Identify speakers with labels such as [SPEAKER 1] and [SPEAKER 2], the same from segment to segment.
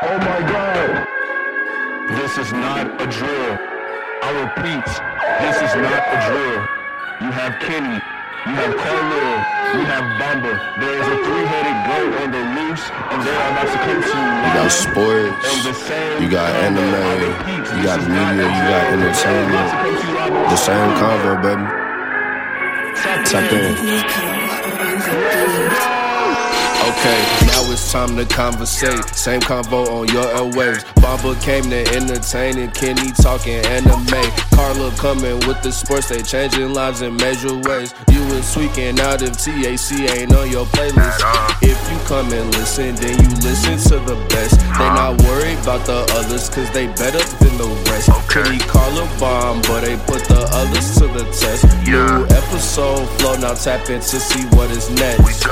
[SPEAKER 1] Oh my God. This is not a drill. I repeat, this is not a drill. You have Kenny, you have Carlil, you have Bamba. There is a three-headed goat on the loose, and they are about to come to
[SPEAKER 2] You You got sports, you got anime, you got media, you got entertainment. The same convo, baby. Tap in. Okay, now it's time to conversate. Same convo on your airwaves. Bamba came to entertain and Kenny talking anime. Carla coming with the sports, they changing lives in major ways. You is tweaking out if TAC ain't on your playlist. If you come and listen, then you listen to the best. They not worried about the others, cause they better than the rest. Kenny Carla bomb, but they put the others to the test. New episode flow, now tap in to see what is next.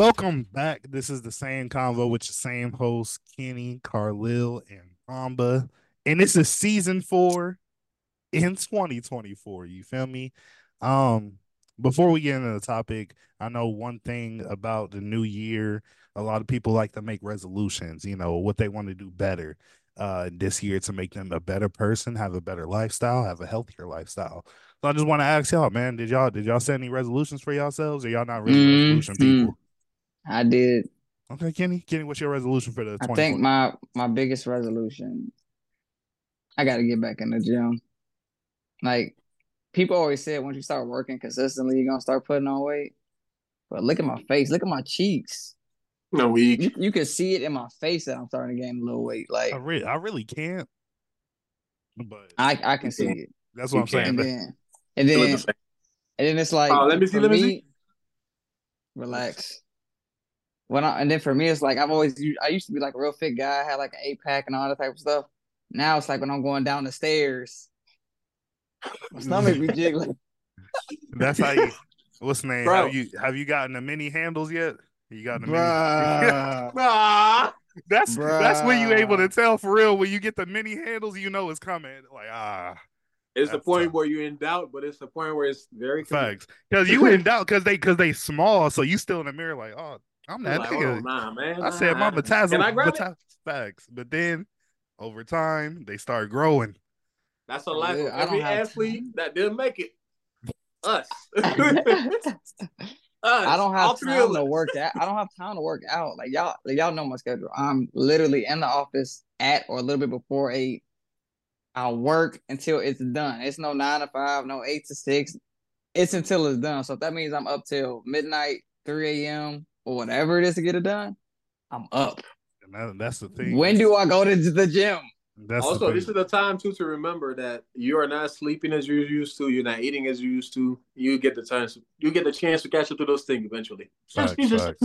[SPEAKER 3] Welcome back. This is the same convo with the same host, Kenny, Carlil, and Bamba. And this is season four in 2024. You feel me? Um, before we get into the topic, I know one thing about the new year, a lot of people like to make resolutions, you know, what they want to do better uh this year to make them a better person, have a better lifestyle, have a healthier lifestyle. So I just want to ask y'all, man, did y'all did y'all set any resolutions for yourselves or y'all not really resolution
[SPEAKER 4] Mhm.
[SPEAKER 3] people?
[SPEAKER 4] I did.
[SPEAKER 3] Okay, Kenny. Kenny, what's your resolution for the?
[SPEAKER 4] I think my my biggest resolution. I got to get back in the gym. Like people always said, once you start working consistently, you're gonna start putting on weight. But look at my face. Look at my cheeks.
[SPEAKER 5] No week.
[SPEAKER 4] You, you can see it in my face that I'm starting to gain a little weight. Like
[SPEAKER 3] I really, I really can't. But
[SPEAKER 4] I I can see it.
[SPEAKER 3] that's what I'm
[SPEAKER 5] can't.
[SPEAKER 3] saying.
[SPEAKER 4] And then and then and then it's like
[SPEAKER 5] Oh, let me see,
[SPEAKER 4] for
[SPEAKER 5] let me see.
[SPEAKER 4] Relax. When I and then for me, it's like I've always I used to be like a real fit guy, I had like an eight pack and all that type of stuff. Now it's like when I'm going down the stairs, my stomach be jiggling.
[SPEAKER 3] That's how you. What's the name?
[SPEAKER 5] Bro.
[SPEAKER 3] Have you have you gotten the mini handles yet? You got the mini.
[SPEAKER 4] Bruh.
[SPEAKER 5] Ah,
[SPEAKER 3] That's that's when you able to tell for real. When you get the mini handles, you know it's coming. Like ah,
[SPEAKER 5] it's the point
[SPEAKER 3] tough.
[SPEAKER 5] where you're in doubt, but it's the point where it's very clear.
[SPEAKER 3] facts. Because you in doubt because they because they small, so you still in the mirror like oh I'm
[SPEAKER 5] You're
[SPEAKER 3] that
[SPEAKER 5] like,
[SPEAKER 3] nigga.
[SPEAKER 5] Oh, nah, man.
[SPEAKER 3] I said my
[SPEAKER 5] nah.
[SPEAKER 3] metabolism.
[SPEAKER 5] Can I grab it?
[SPEAKER 3] meta- facts, but then over time they start growing.
[SPEAKER 5] That's a life of
[SPEAKER 4] Yeah, I
[SPEAKER 5] every
[SPEAKER 4] have
[SPEAKER 5] athlete that didn't make it. Us. us.
[SPEAKER 4] I
[SPEAKER 5] don't
[SPEAKER 4] have time to work out. I don't have time to work out. Like y'all, like y'all know my schedule. I'm literally in the office at or a little bit before eight. I work until it's done. It's no nine to five, no eight to six. It's until it's done. So if that means I'm up till midnight, 3 a.m. or whatever it is to get it done, I'm up.
[SPEAKER 3] And that, that's the thing.
[SPEAKER 4] When do I go to the gym?
[SPEAKER 3] That's
[SPEAKER 5] Also,
[SPEAKER 3] thing.
[SPEAKER 5] this is the time too to remember that you are not sleeping as you used to. You're not eating as you used to. You get the chance. You get the chance to catch up to those things eventually.
[SPEAKER 3] Facts,
[SPEAKER 5] You just-
[SPEAKER 3] facts.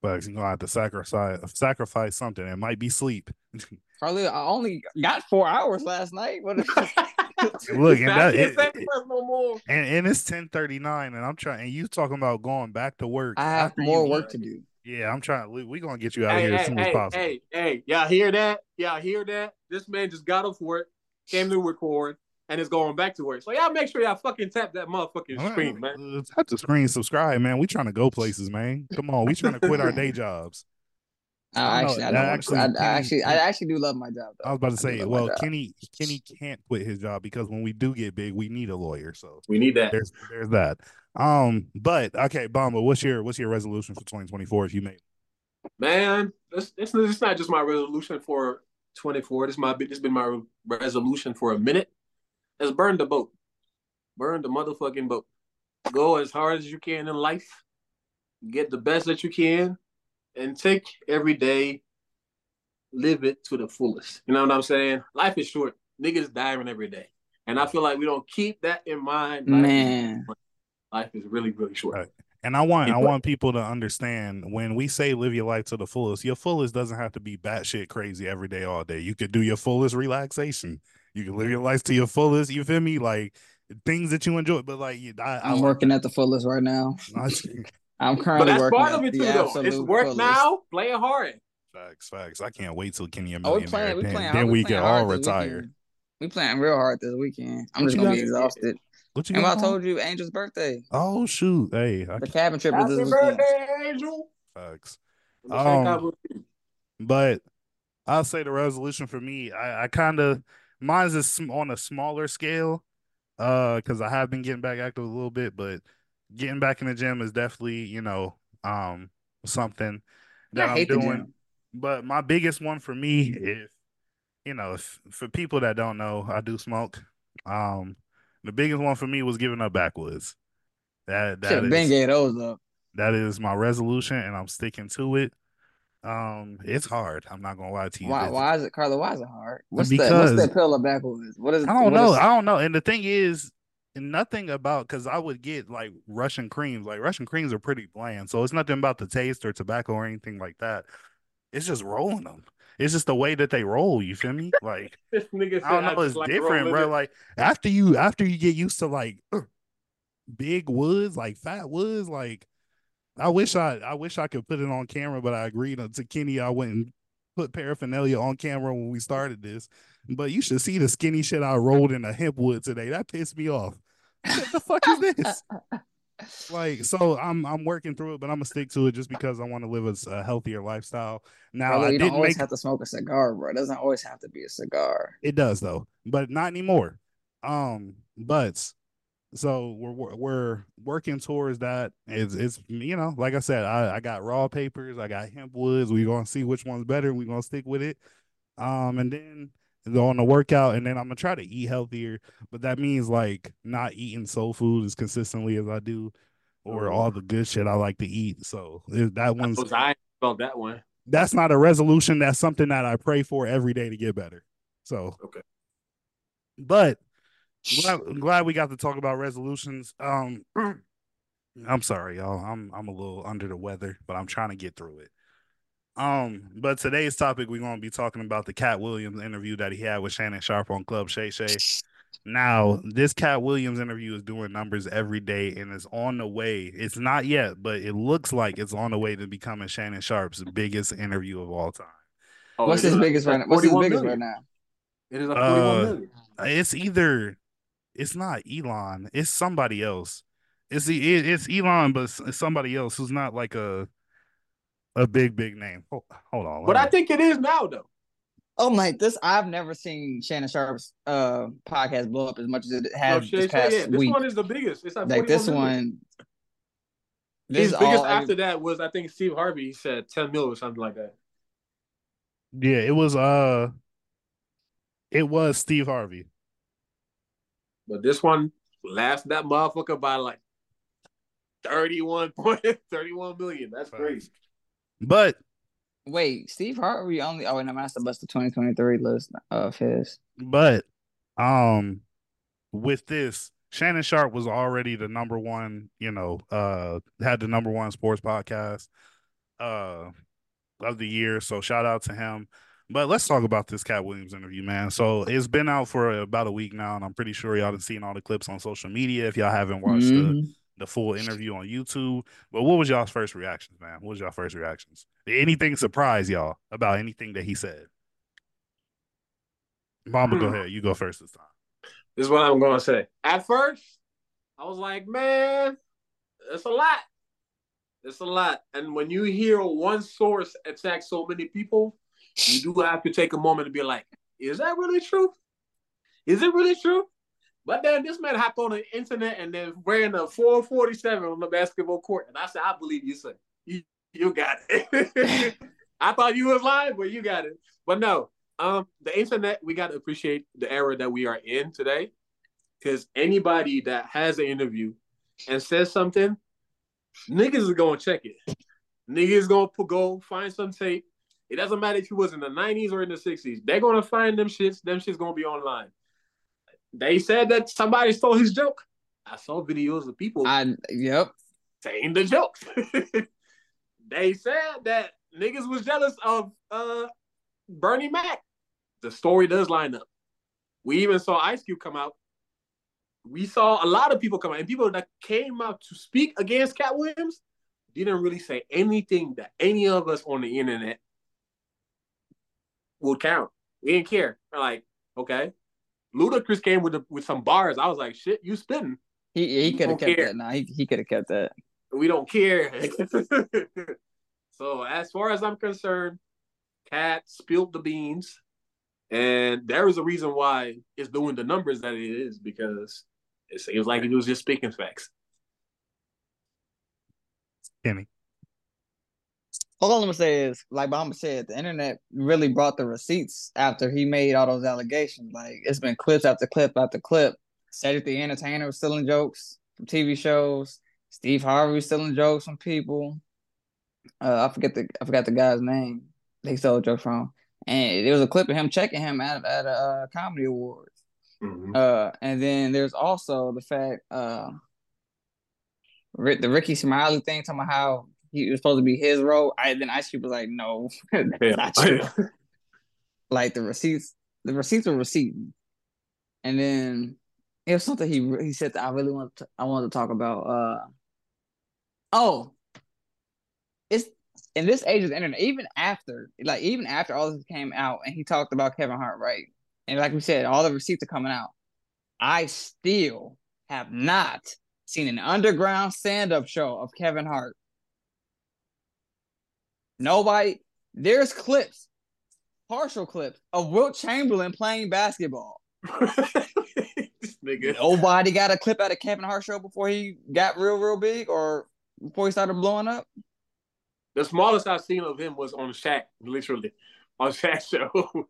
[SPEAKER 3] But you're gonna have to sacrifice sacrifice something. It might be sleep.
[SPEAKER 4] Probably I only got four hours last night. What?
[SPEAKER 3] Look, and
[SPEAKER 5] I
[SPEAKER 3] that-
[SPEAKER 5] can't
[SPEAKER 3] it-
[SPEAKER 5] no more.
[SPEAKER 3] and and it's ten thirty nine, and I'm trying. And you talking about going back to work?
[SPEAKER 4] I have more
[SPEAKER 3] you-
[SPEAKER 4] work to do.
[SPEAKER 3] Yeah, I'm trying. We we gonna get you out of
[SPEAKER 5] Hey,
[SPEAKER 3] here as
[SPEAKER 5] hey,
[SPEAKER 3] soon as possible.
[SPEAKER 5] hey, hey, y'all hear that? Y'all hear that? This man just got off work, came to record, and is going back to work. So y'all make sure y'all fucking tap that motherfucking
[SPEAKER 3] All right,
[SPEAKER 5] screen, man.
[SPEAKER 3] uh, Tap the screen, subscribe, man. We trying to go places, man. Come on, we trying to quit our day jobs.
[SPEAKER 4] I
[SPEAKER 3] I
[SPEAKER 4] actually, I,
[SPEAKER 3] that
[SPEAKER 4] don't
[SPEAKER 3] actually-
[SPEAKER 4] actually, I, I actually, I actually do love my job. Though.
[SPEAKER 3] I was about to say,
[SPEAKER 4] love
[SPEAKER 3] well. Kenny Kenny can't quit his job because when we do get big, we need a lawyer. So
[SPEAKER 5] We need that.
[SPEAKER 3] there's there's that. Um, but okay, Bamba, what's your what's your resolution for 2024 if you made?
[SPEAKER 5] Man, this this is not just my resolution for 24. This my this been my resolution for a minute. Is burn the boat. Burn the motherfucking boat. Go as hard as you can in life. Get the best that you can, and take every day. Live it to the fullest. You know what I'm saying? Life is short. Niggas dying every day, and I feel like we don't keep that in mind. Life is-
[SPEAKER 4] Man,
[SPEAKER 5] life is really really short.
[SPEAKER 3] Right. And I want I want people to understand when we say live your life to the fullest, your fullest doesn't have to be batshit crazy every day, all day. You could do your fullest relaxation. You can live your life to your fullest. You feel me? Like things that you enjoy. But like, you- I, I
[SPEAKER 4] I'm working at the fullest right now.
[SPEAKER 3] I,
[SPEAKER 4] I'm
[SPEAKER 5] But
[SPEAKER 4] currently
[SPEAKER 5] that's
[SPEAKER 4] working
[SPEAKER 5] part of it too, though. It's work
[SPEAKER 4] fullest.
[SPEAKER 5] now. Play it hard.
[SPEAKER 3] facts, facts. I can't wait till Kenny and
[SPEAKER 4] Oh, we playing. We
[SPEAKER 3] then
[SPEAKER 4] playing.
[SPEAKER 3] then
[SPEAKER 4] we
[SPEAKER 3] we
[SPEAKER 4] playing
[SPEAKER 3] can all
[SPEAKER 4] hard this
[SPEAKER 3] retire.
[SPEAKER 4] We playing real hard this weekend. I'm
[SPEAKER 3] What
[SPEAKER 4] just gonna be exhausted.
[SPEAKER 3] What you
[SPEAKER 4] Remember I told you Angel's birthday.
[SPEAKER 3] Oh shoot! Hey, I
[SPEAKER 4] The cabin trip is
[SPEAKER 5] Happy
[SPEAKER 4] this weekend.
[SPEAKER 5] birthday, Angel.
[SPEAKER 3] facts.
[SPEAKER 5] I'm gonna say
[SPEAKER 3] Um, But I'll say the resolution for me, I, I kind of mine's is sm- on a smaller scale, uh, because I have been getting back active a little bit, but getting back in the gym is definitely, you know, um, something that I'm doing. But my biggest one for me is, you know, if, for people that don't know, I do smoke. Um, the biggest one for me was giving up backwoods. That that
[SPEAKER 4] Should been
[SPEAKER 3] is
[SPEAKER 4] gave those up.
[SPEAKER 3] that is my resolution, and I'm sticking to it. Um, it's hard. I'm not gonna lie to you.
[SPEAKER 4] Why?
[SPEAKER 3] It's-
[SPEAKER 4] Why is it, Carla? Why is it hard? What's the
[SPEAKER 3] Because-
[SPEAKER 4] What's the appeal of backwoods? What is?
[SPEAKER 3] I don't know.
[SPEAKER 4] is-
[SPEAKER 3] I don't know. And the thing is, nothing about because I would get like Russian creams. Like Russian creams are pretty bland, so it's nothing about the taste or tobacco or anything like that. It's just rolling them. It's just the way that they roll. You feel me? Like
[SPEAKER 5] This nigga
[SPEAKER 3] I don't know. It's
[SPEAKER 5] like
[SPEAKER 3] different, bro.
[SPEAKER 5] it.
[SPEAKER 3] Like after you after you get used to like big woods, like fat woods, like I wish I I wish I could put it on camera, but I agreed to Kenny. I went and put paraphernalia on camera when we started this. But you should see the skinny shit I rolled in a hemp wood today. That pissed me off. What the fuck is this? Like, so I'm I'm working through it, but I'm gonna stick to it just because I want to live a healthier lifestyle. Now
[SPEAKER 4] Carla,
[SPEAKER 3] I
[SPEAKER 4] you don't
[SPEAKER 3] didn't
[SPEAKER 4] always
[SPEAKER 3] make
[SPEAKER 4] have to smoke a cigar, bro. It doesn't always have to be a cigar.
[SPEAKER 3] It does though, but not anymore. Um, but so we're we're, we're working towards that. It's it's you know, like I said, I, I got raw papers, I got hemp woods. We're gonna see which one's better. We're gonna stick with it. Um, and then go on the workout, and then I'm gonna try to eat healthier. But that means like not eating soul food as consistently as I do, or all the good shit I like to eat. So that
[SPEAKER 5] I
[SPEAKER 3] one's
[SPEAKER 5] I felt that one.
[SPEAKER 3] that's not a resolution. That's something that I pray for every day to get better. So
[SPEAKER 5] Okay.
[SPEAKER 3] but glad, I'm glad we got to talk about resolutions. Um, I'm sorry, y'all. I'm I'm a little under the weather, but I'm trying to get through it. Um, but today's topic we're gonna be talking about the Katt Williams interview that he had with Shannon Sharpe on Club Shay Shay. Now, this Katt Williams interview is doing numbers every day and is on the way. It's not yet, but it looks like it's on the way to becoming Shannon Sharpe's biggest interview of all time.
[SPEAKER 5] Oh,
[SPEAKER 4] What's his
[SPEAKER 5] is
[SPEAKER 4] biggest right now? What's his biggest
[SPEAKER 5] million.
[SPEAKER 4] right now?
[SPEAKER 5] It is a
[SPEAKER 3] Uh,
[SPEAKER 5] 41 million.
[SPEAKER 3] It's either it's not Elon, it's somebody else. It's the it's Elon, but it's it's somebody else who's not like a a big big name. Hold, hold on,
[SPEAKER 5] But
[SPEAKER 3] let
[SPEAKER 5] I think it is now though.
[SPEAKER 4] Oh my! This I've never seen Shannon Sharpe's uh podcast blow up as much as it
[SPEAKER 5] No,
[SPEAKER 4] has
[SPEAKER 5] Shay
[SPEAKER 4] this
[SPEAKER 5] Shay,
[SPEAKER 4] past
[SPEAKER 5] yeah, this
[SPEAKER 4] week.
[SPEAKER 5] one is the biggest. It's at
[SPEAKER 4] like this
[SPEAKER 5] 41 million.
[SPEAKER 4] one. This
[SPEAKER 5] His biggest
[SPEAKER 4] all
[SPEAKER 5] after that was I think Steve Harvey. He said 10 mil or something like that.
[SPEAKER 3] yeah, it was uh, it was Steve Harvey.
[SPEAKER 5] But this one last that motherfucker by like 31 point 31 million. That's crazy.
[SPEAKER 3] But
[SPEAKER 4] Wait, Steve Harvey only. Oh, wait, no, that's the best of 2023 list of his.
[SPEAKER 3] but um, with this, Shannon Sharpe was already the number one. You know, uh, had the number one sports podcast, uh, of the year. So shout out to him. But let's talk about this Katt Williams interview, man. So it's been out for about a week now, and I'm pretty sure y'all have seen all the clips on social media. If y'all haven't watched the,
[SPEAKER 4] Mhm.
[SPEAKER 3] The full interview on YouTube, but what was y'all's first reactions, man? What was y'all first reactions? Did anything surprise y'all about anything that he said? Mama, go
[SPEAKER 5] Hmm.
[SPEAKER 3] ahead. You go first this time.
[SPEAKER 5] This is what I'm gonna say. At first, I was like, man, it's a lot. It's a lot. And when you hear one source attack so many people, you do have to take a moment to be like, is that really true? Is it really true? But then this man hopped on the internet and then ran a 447 on the basketball court. And I said, I believe you, sir. You, you got it. I thought you was lying, but you got it. But no, um, the internet, we got to appreciate the era that we are in today. Because anybody that has an interview and says something, niggas is gonna check it. Niggas gonna go find some tape. It doesn't matter if he was in the 90s or in the 60s. They're gonna find them shits. Them shits gonna be online. They said that somebody stole his joke. I saw videos of people
[SPEAKER 4] I yep.
[SPEAKER 5] saying the jokes. they said that niggas was jealous of uh Bernie Mac. The story does line up. We even saw Ice Cube come out. We saw a lot of people come out, and people that came out to speak against Katt Williams didn't really say anything that any of us on the internet would count. We didn't care. We're like, okay. Ludacris came with the, with some bars. I was like, shit, you spitting.
[SPEAKER 4] He he could have
[SPEAKER 5] don't
[SPEAKER 4] kept
[SPEAKER 5] care.
[SPEAKER 4] that. Nah, he, he could have kept that.
[SPEAKER 5] We don't care. so as far as I'm concerned, Katt spilled the beans. And there is a reason why it's doing the numbers that it is because it seems like he was just speaking facts.
[SPEAKER 3] Kenny.
[SPEAKER 4] All I'm gonna say is, like Bamba said, the internet really brought the receipts after he made all those allegations. Like it's been clips after clip after clip. Cedric the Entertainer was stealing jokes from TV shows. Steve Harvey was stealing jokes from people. Uh, I forget the I forgot the guy's name. They stole a joke from, and there was a clip of him checking him at at a uh, comedy awards. Uh, and then there's also the fact, uh, the Rickey Smiley thing, talking about how he was supposed to be his role. I then Ice Cube was like, no,
[SPEAKER 5] Yeah.
[SPEAKER 4] not true. like the receipts, the receipts were receipting. And then it was something he he said that I really want to I wanted to talk about. Uh, oh, it's in this age of the internet, even after like even after all this came out, and he talked about Kevin Hart, right? And like we said, all the receipts are coming out. I still have not seen an underground stand-up show of Kevin Hart. Nobody, there's clips, partial clips of Wilt Chamberlain playing basketball.
[SPEAKER 5] this nigga.
[SPEAKER 4] Nobody got a clip out of Kevin Hart show before he got real, real big or before he started blowing up.
[SPEAKER 5] The smallest I've seen of him was on Shaq, literally. On Shaq's show.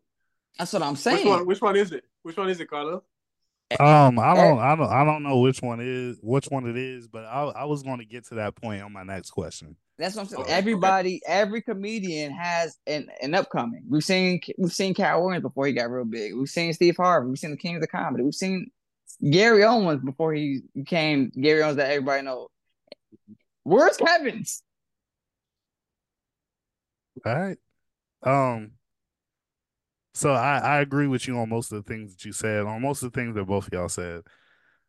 [SPEAKER 4] That's what I'm
[SPEAKER 5] which
[SPEAKER 4] saying.
[SPEAKER 5] one which one is it? Which one is it, Carlo?
[SPEAKER 3] Um, I don't, I don't, I don't know which one is which one it is, but I, I was going to get to that point on my next question.
[SPEAKER 4] That's what I'm saying.
[SPEAKER 5] Okay,
[SPEAKER 4] Everybody, every comedian has an, an upcoming. We've seen we've seen Katt Williams before he got real big. We've seen Steve Harvey. We've seen the King of the Comedy. We've seen Gary Owens before he became Gary Owens that everybody knows. Where's Kevin's?
[SPEAKER 3] All right. Um. So I I agree with you on most of the things that you said, on most of the things that both of y'all said.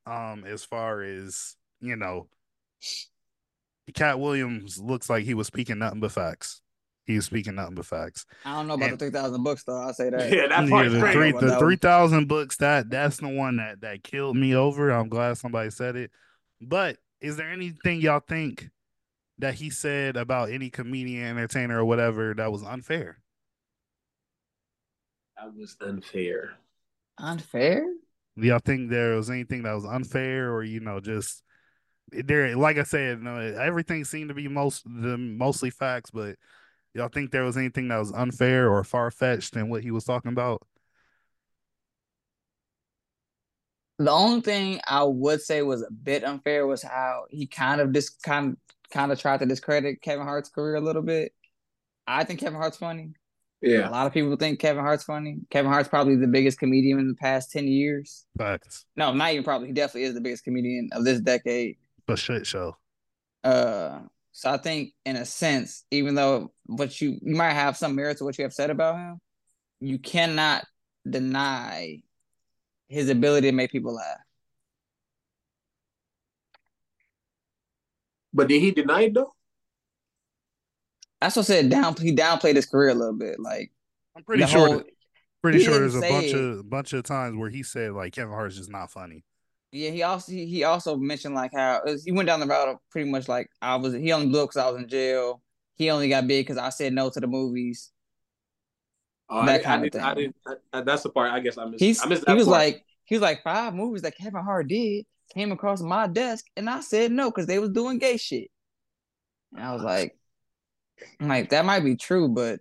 [SPEAKER 3] Um, as far as you know, Katt Williams looks like he was speaking nothing but facts. He was speaking nothing but facts.
[SPEAKER 4] I don't know about
[SPEAKER 3] And-
[SPEAKER 4] the three thousand books though. I'll say that.
[SPEAKER 5] Yeah, that
[SPEAKER 3] Yeah,
[SPEAKER 5] part's
[SPEAKER 3] the
[SPEAKER 5] crazy.
[SPEAKER 3] three the
[SPEAKER 4] that
[SPEAKER 3] three
[SPEAKER 4] one.
[SPEAKER 3] thousand books that that's the one that that killed me over. I'm glad somebody said it. But is there anything y'all think that he said about any comedian, entertainer, or whatever that was unfair?
[SPEAKER 5] That was unfair.
[SPEAKER 4] Unfair?
[SPEAKER 3] Do y'all think there was anything that was unfair, or you know, just there? Like I said, you know, everything seemed to be most the mostly facts, but y'all think there was anything that was unfair or far fetched in what he was talking about?
[SPEAKER 4] The only thing I would say was a bit unfair was how he kind of dis kind kind of tried to discredit Kevin Hart's career a little bit. I think Kevin Hart's funny.
[SPEAKER 5] Yeah.
[SPEAKER 4] A lot of people think Kevin Hart's funny. Kevin Hart's probably the biggest comedian in the past 10 years.
[SPEAKER 3] Facts,
[SPEAKER 4] No, not even probably. He definitely is the biggest comedian of this decade.
[SPEAKER 3] But shit show.
[SPEAKER 4] Uh, so I think in a sense, even though what you you might have some merit to what you have said about him, you cannot deny his ability to make people laugh.
[SPEAKER 5] But did he deny it though?
[SPEAKER 4] That's what I said. Down, he downplayed his career a little bit. Like
[SPEAKER 3] I'm pretty sure.
[SPEAKER 4] whole-
[SPEAKER 3] pretty sure there's a bunch
[SPEAKER 4] it.
[SPEAKER 3] of bunch of times where he said like Kevin Hart's just not funny.
[SPEAKER 4] Yeah, he also he, he also mentioned like how was- he went down the route of pretty much like I was he only blew up because I was in jail. He only got big because I said no to the movies.
[SPEAKER 5] Oh,
[SPEAKER 4] That
[SPEAKER 5] I,
[SPEAKER 4] kind
[SPEAKER 5] I,
[SPEAKER 4] of
[SPEAKER 5] did, I
[SPEAKER 4] thing.
[SPEAKER 5] did. I, that's the part I guess I missed.
[SPEAKER 4] He's
[SPEAKER 5] I missed
[SPEAKER 4] he was
[SPEAKER 5] part.
[SPEAKER 4] like he was like five movies that Kevin Hart did came across my desk and I said no because they was doing gay shit. And I was like, like that might be true, but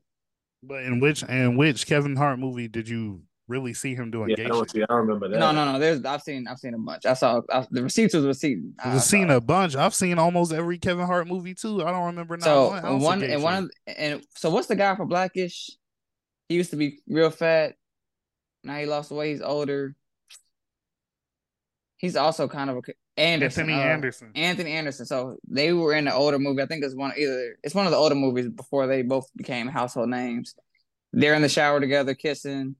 [SPEAKER 3] But in which in which Kevin Hart movie did you really see him doing
[SPEAKER 5] yeah,
[SPEAKER 3] gay
[SPEAKER 5] I don't
[SPEAKER 3] shit?
[SPEAKER 5] see. I remember that.
[SPEAKER 4] no, no, no. There's I've seen I've seen a bunch. I saw I, the receipts was receipts. I
[SPEAKER 3] I've seen a bunch. I've seen almost every Kevin Hart movie too. I don't remember not
[SPEAKER 4] So
[SPEAKER 3] one.
[SPEAKER 4] one and one of and so what's the guy for Blackish? He used to be real fat. Now he lost weight. He's older. He's also kind of a Anderson.
[SPEAKER 3] Anthony
[SPEAKER 4] uh,
[SPEAKER 3] Anderson.
[SPEAKER 4] Anthony Anderson. So they were in the older movie. I think it's one either it's one of the older movies before they both became household names. They're in the shower together, kissing.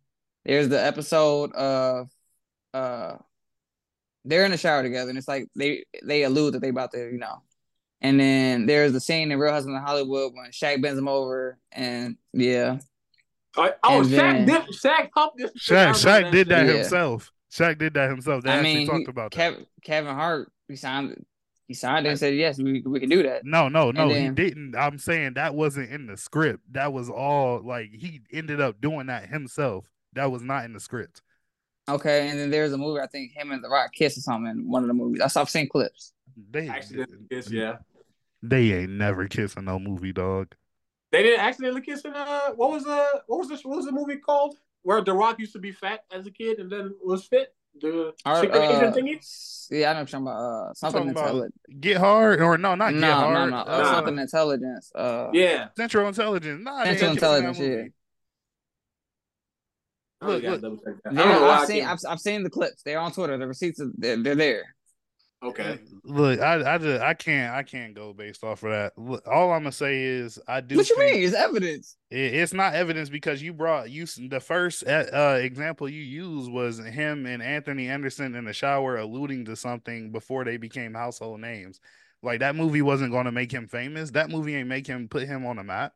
[SPEAKER 4] There's the episode of uh they're in the shower together, and it's like they they allude that they about to, you know. And then there's the scene in Real Husband of Hollywood when Shaq bends him over, and yeah,
[SPEAKER 5] Oh, oh
[SPEAKER 4] And
[SPEAKER 5] Shaq
[SPEAKER 4] then-
[SPEAKER 5] did. Shaq helped this.
[SPEAKER 3] Shaq, Shaq did that
[SPEAKER 4] shit.
[SPEAKER 3] himself. Shaq did that himself. They
[SPEAKER 4] I
[SPEAKER 3] actually
[SPEAKER 4] mean,
[SPEAKER 3] talked
[SPEAKER 4] he-
[SPEAKER 3] about that.
[SPEAKER 4] Kevin Kevin Hart he signed he signed it and said yes, we we can do that.
[SPEAKER 3] No, no, no, he didn't. I'm saying that wasn't in the script. That was all like he ended up doing that himself. That was not in the script.
[SPEAKER 4] Okay, and then there's a movie I think him and The Rock kiss or something in one of the movies. I saw I've seen clips.
[SPEAKER 3] They
[SPEAKER 5] Accidentally kiss, yeah.
[SPEAKER 3] They ain't never kissing no movie, dog.
[SPEAKER 5] They didn't accidentally kiss in uh what was uh what was this what was the movie called? Where The Rock used to be fat as a kid and then was fit? The
[SPEAKER 4] Our,
[SPEAKER 5] secret
[SPEAKER 4] uh,
[SPEAKER 5] agent thingy?
[SPEAKER 4] Yeah, I know what you're talking about. Uh, something
[SPEAKER 3] talking about
[SPEAKER 4] intelligent.
[SPEAKER 3] Get hard or no, not
[SPEAKER 4] No,
[SPEAKER 3] get
[SPEAKER 4] no,
[SPEAKER 3] hard.
[SPEAKER 4] no. Uh,
[SPEAKER 3] uh,
[SPEAKER 4] something intelligence. Uh,
[SPEAKER 5] Yeah.
[SPEAKER 3] Central Intelligence. Nah,
[SPEAKER 4] Central
[SPEAKER 3] ain't kissing that
[SPEAKER 4] Intelligence. Yeah.
[SPEAKER 5] I really
[SPEAKER 3] Look,
[SPEAKER 5] gotta
[SPEAKER 3] look.
[SPEAKER 5] double check that. I
[SPEAKER 4] Yeah,
[SPEAKER 5] don't know why I
[SPEAKER 4] I've seen I've, I've seen the clips. They're on Twitter. The receipts are they're, they're there.
[SPEAKER 5] Okay.
[SPEAKER 3] Look, I, I just I can't I can't go based off of that. Look, all I'm gonna say is I do.
[SPEAKER 4] what you mean? It's evidence.
[SPEAKER 3] It- it's not evidence because you brought you the first uh, uh, example you used was him and Anthony Anderson in the shower alluding to something before they became household names. Like that movie wasn't going to make him famous. That movie ain't make him put him on the map.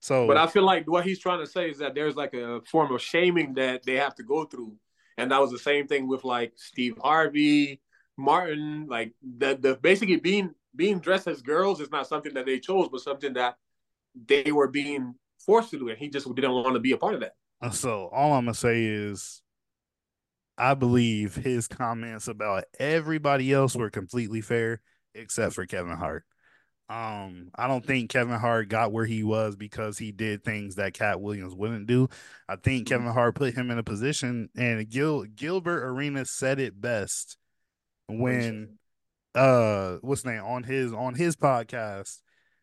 [SPEAKER 3] So,
[SPEAKER 5] But I feel like what he's trying to say is that there's like a form of shaming that they have to go through. And that was the same thing with like Steve Harvey, Martin, like the the basically being being dressed as girls is not something that they chose, but something that they were being forced to do, and he just didn't want to be a part of that.
[SPEAKER 3] Uh, so all I'm gonna say is, I believe his comments about everybody else were completely fair except for Kevin Hart. Um, I don't think Kevin Hart got where he was because he did things that Katt Williams wouldn't do. I think Kevin Hart put him in a position, and Gil Gilbert Arenas said it best when uh what's name on his on his podcast.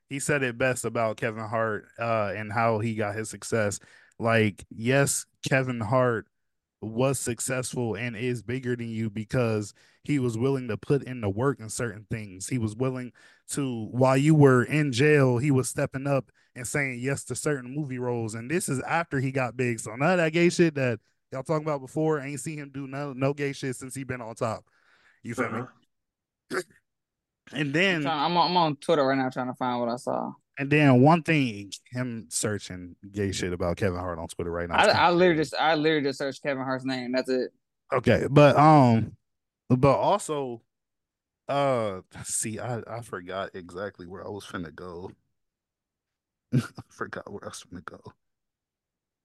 [SPEAKER 3] He said it best about Kevin Hart uh and how he got his success. Like, yes, Kevin Hart was successful and is bigger than you because he was willing to put in the work in certain things. He was willing to while you were in jail, he was stepping up and saying yes to certain movie roles. And this is after he got big. So none of that gay shit that y'all talking about before, ain't seen him do no no gay shit since he been on top. You feel me?
[SPEAKER 5] Uh-huh.
[SPEAKER 3] And
[SPEAKER 4] I'm,
[SPEAKER 3] then
[SPEAKER 4] trying, I'm, on, I'm on Twitter right now trying to find what I saw.
[SPEAKER 3] And then one thing, him searching gay shit about Kevin Hart on Twitter right now.
[SPEAKER 4] I, I literally just I literally just searched Kevin Hart's name. That's it.
[SPEAKER 3] Okay, but um, but also, uh, see, I I forgot exactly where I was finna go. I forgot where I was finna go.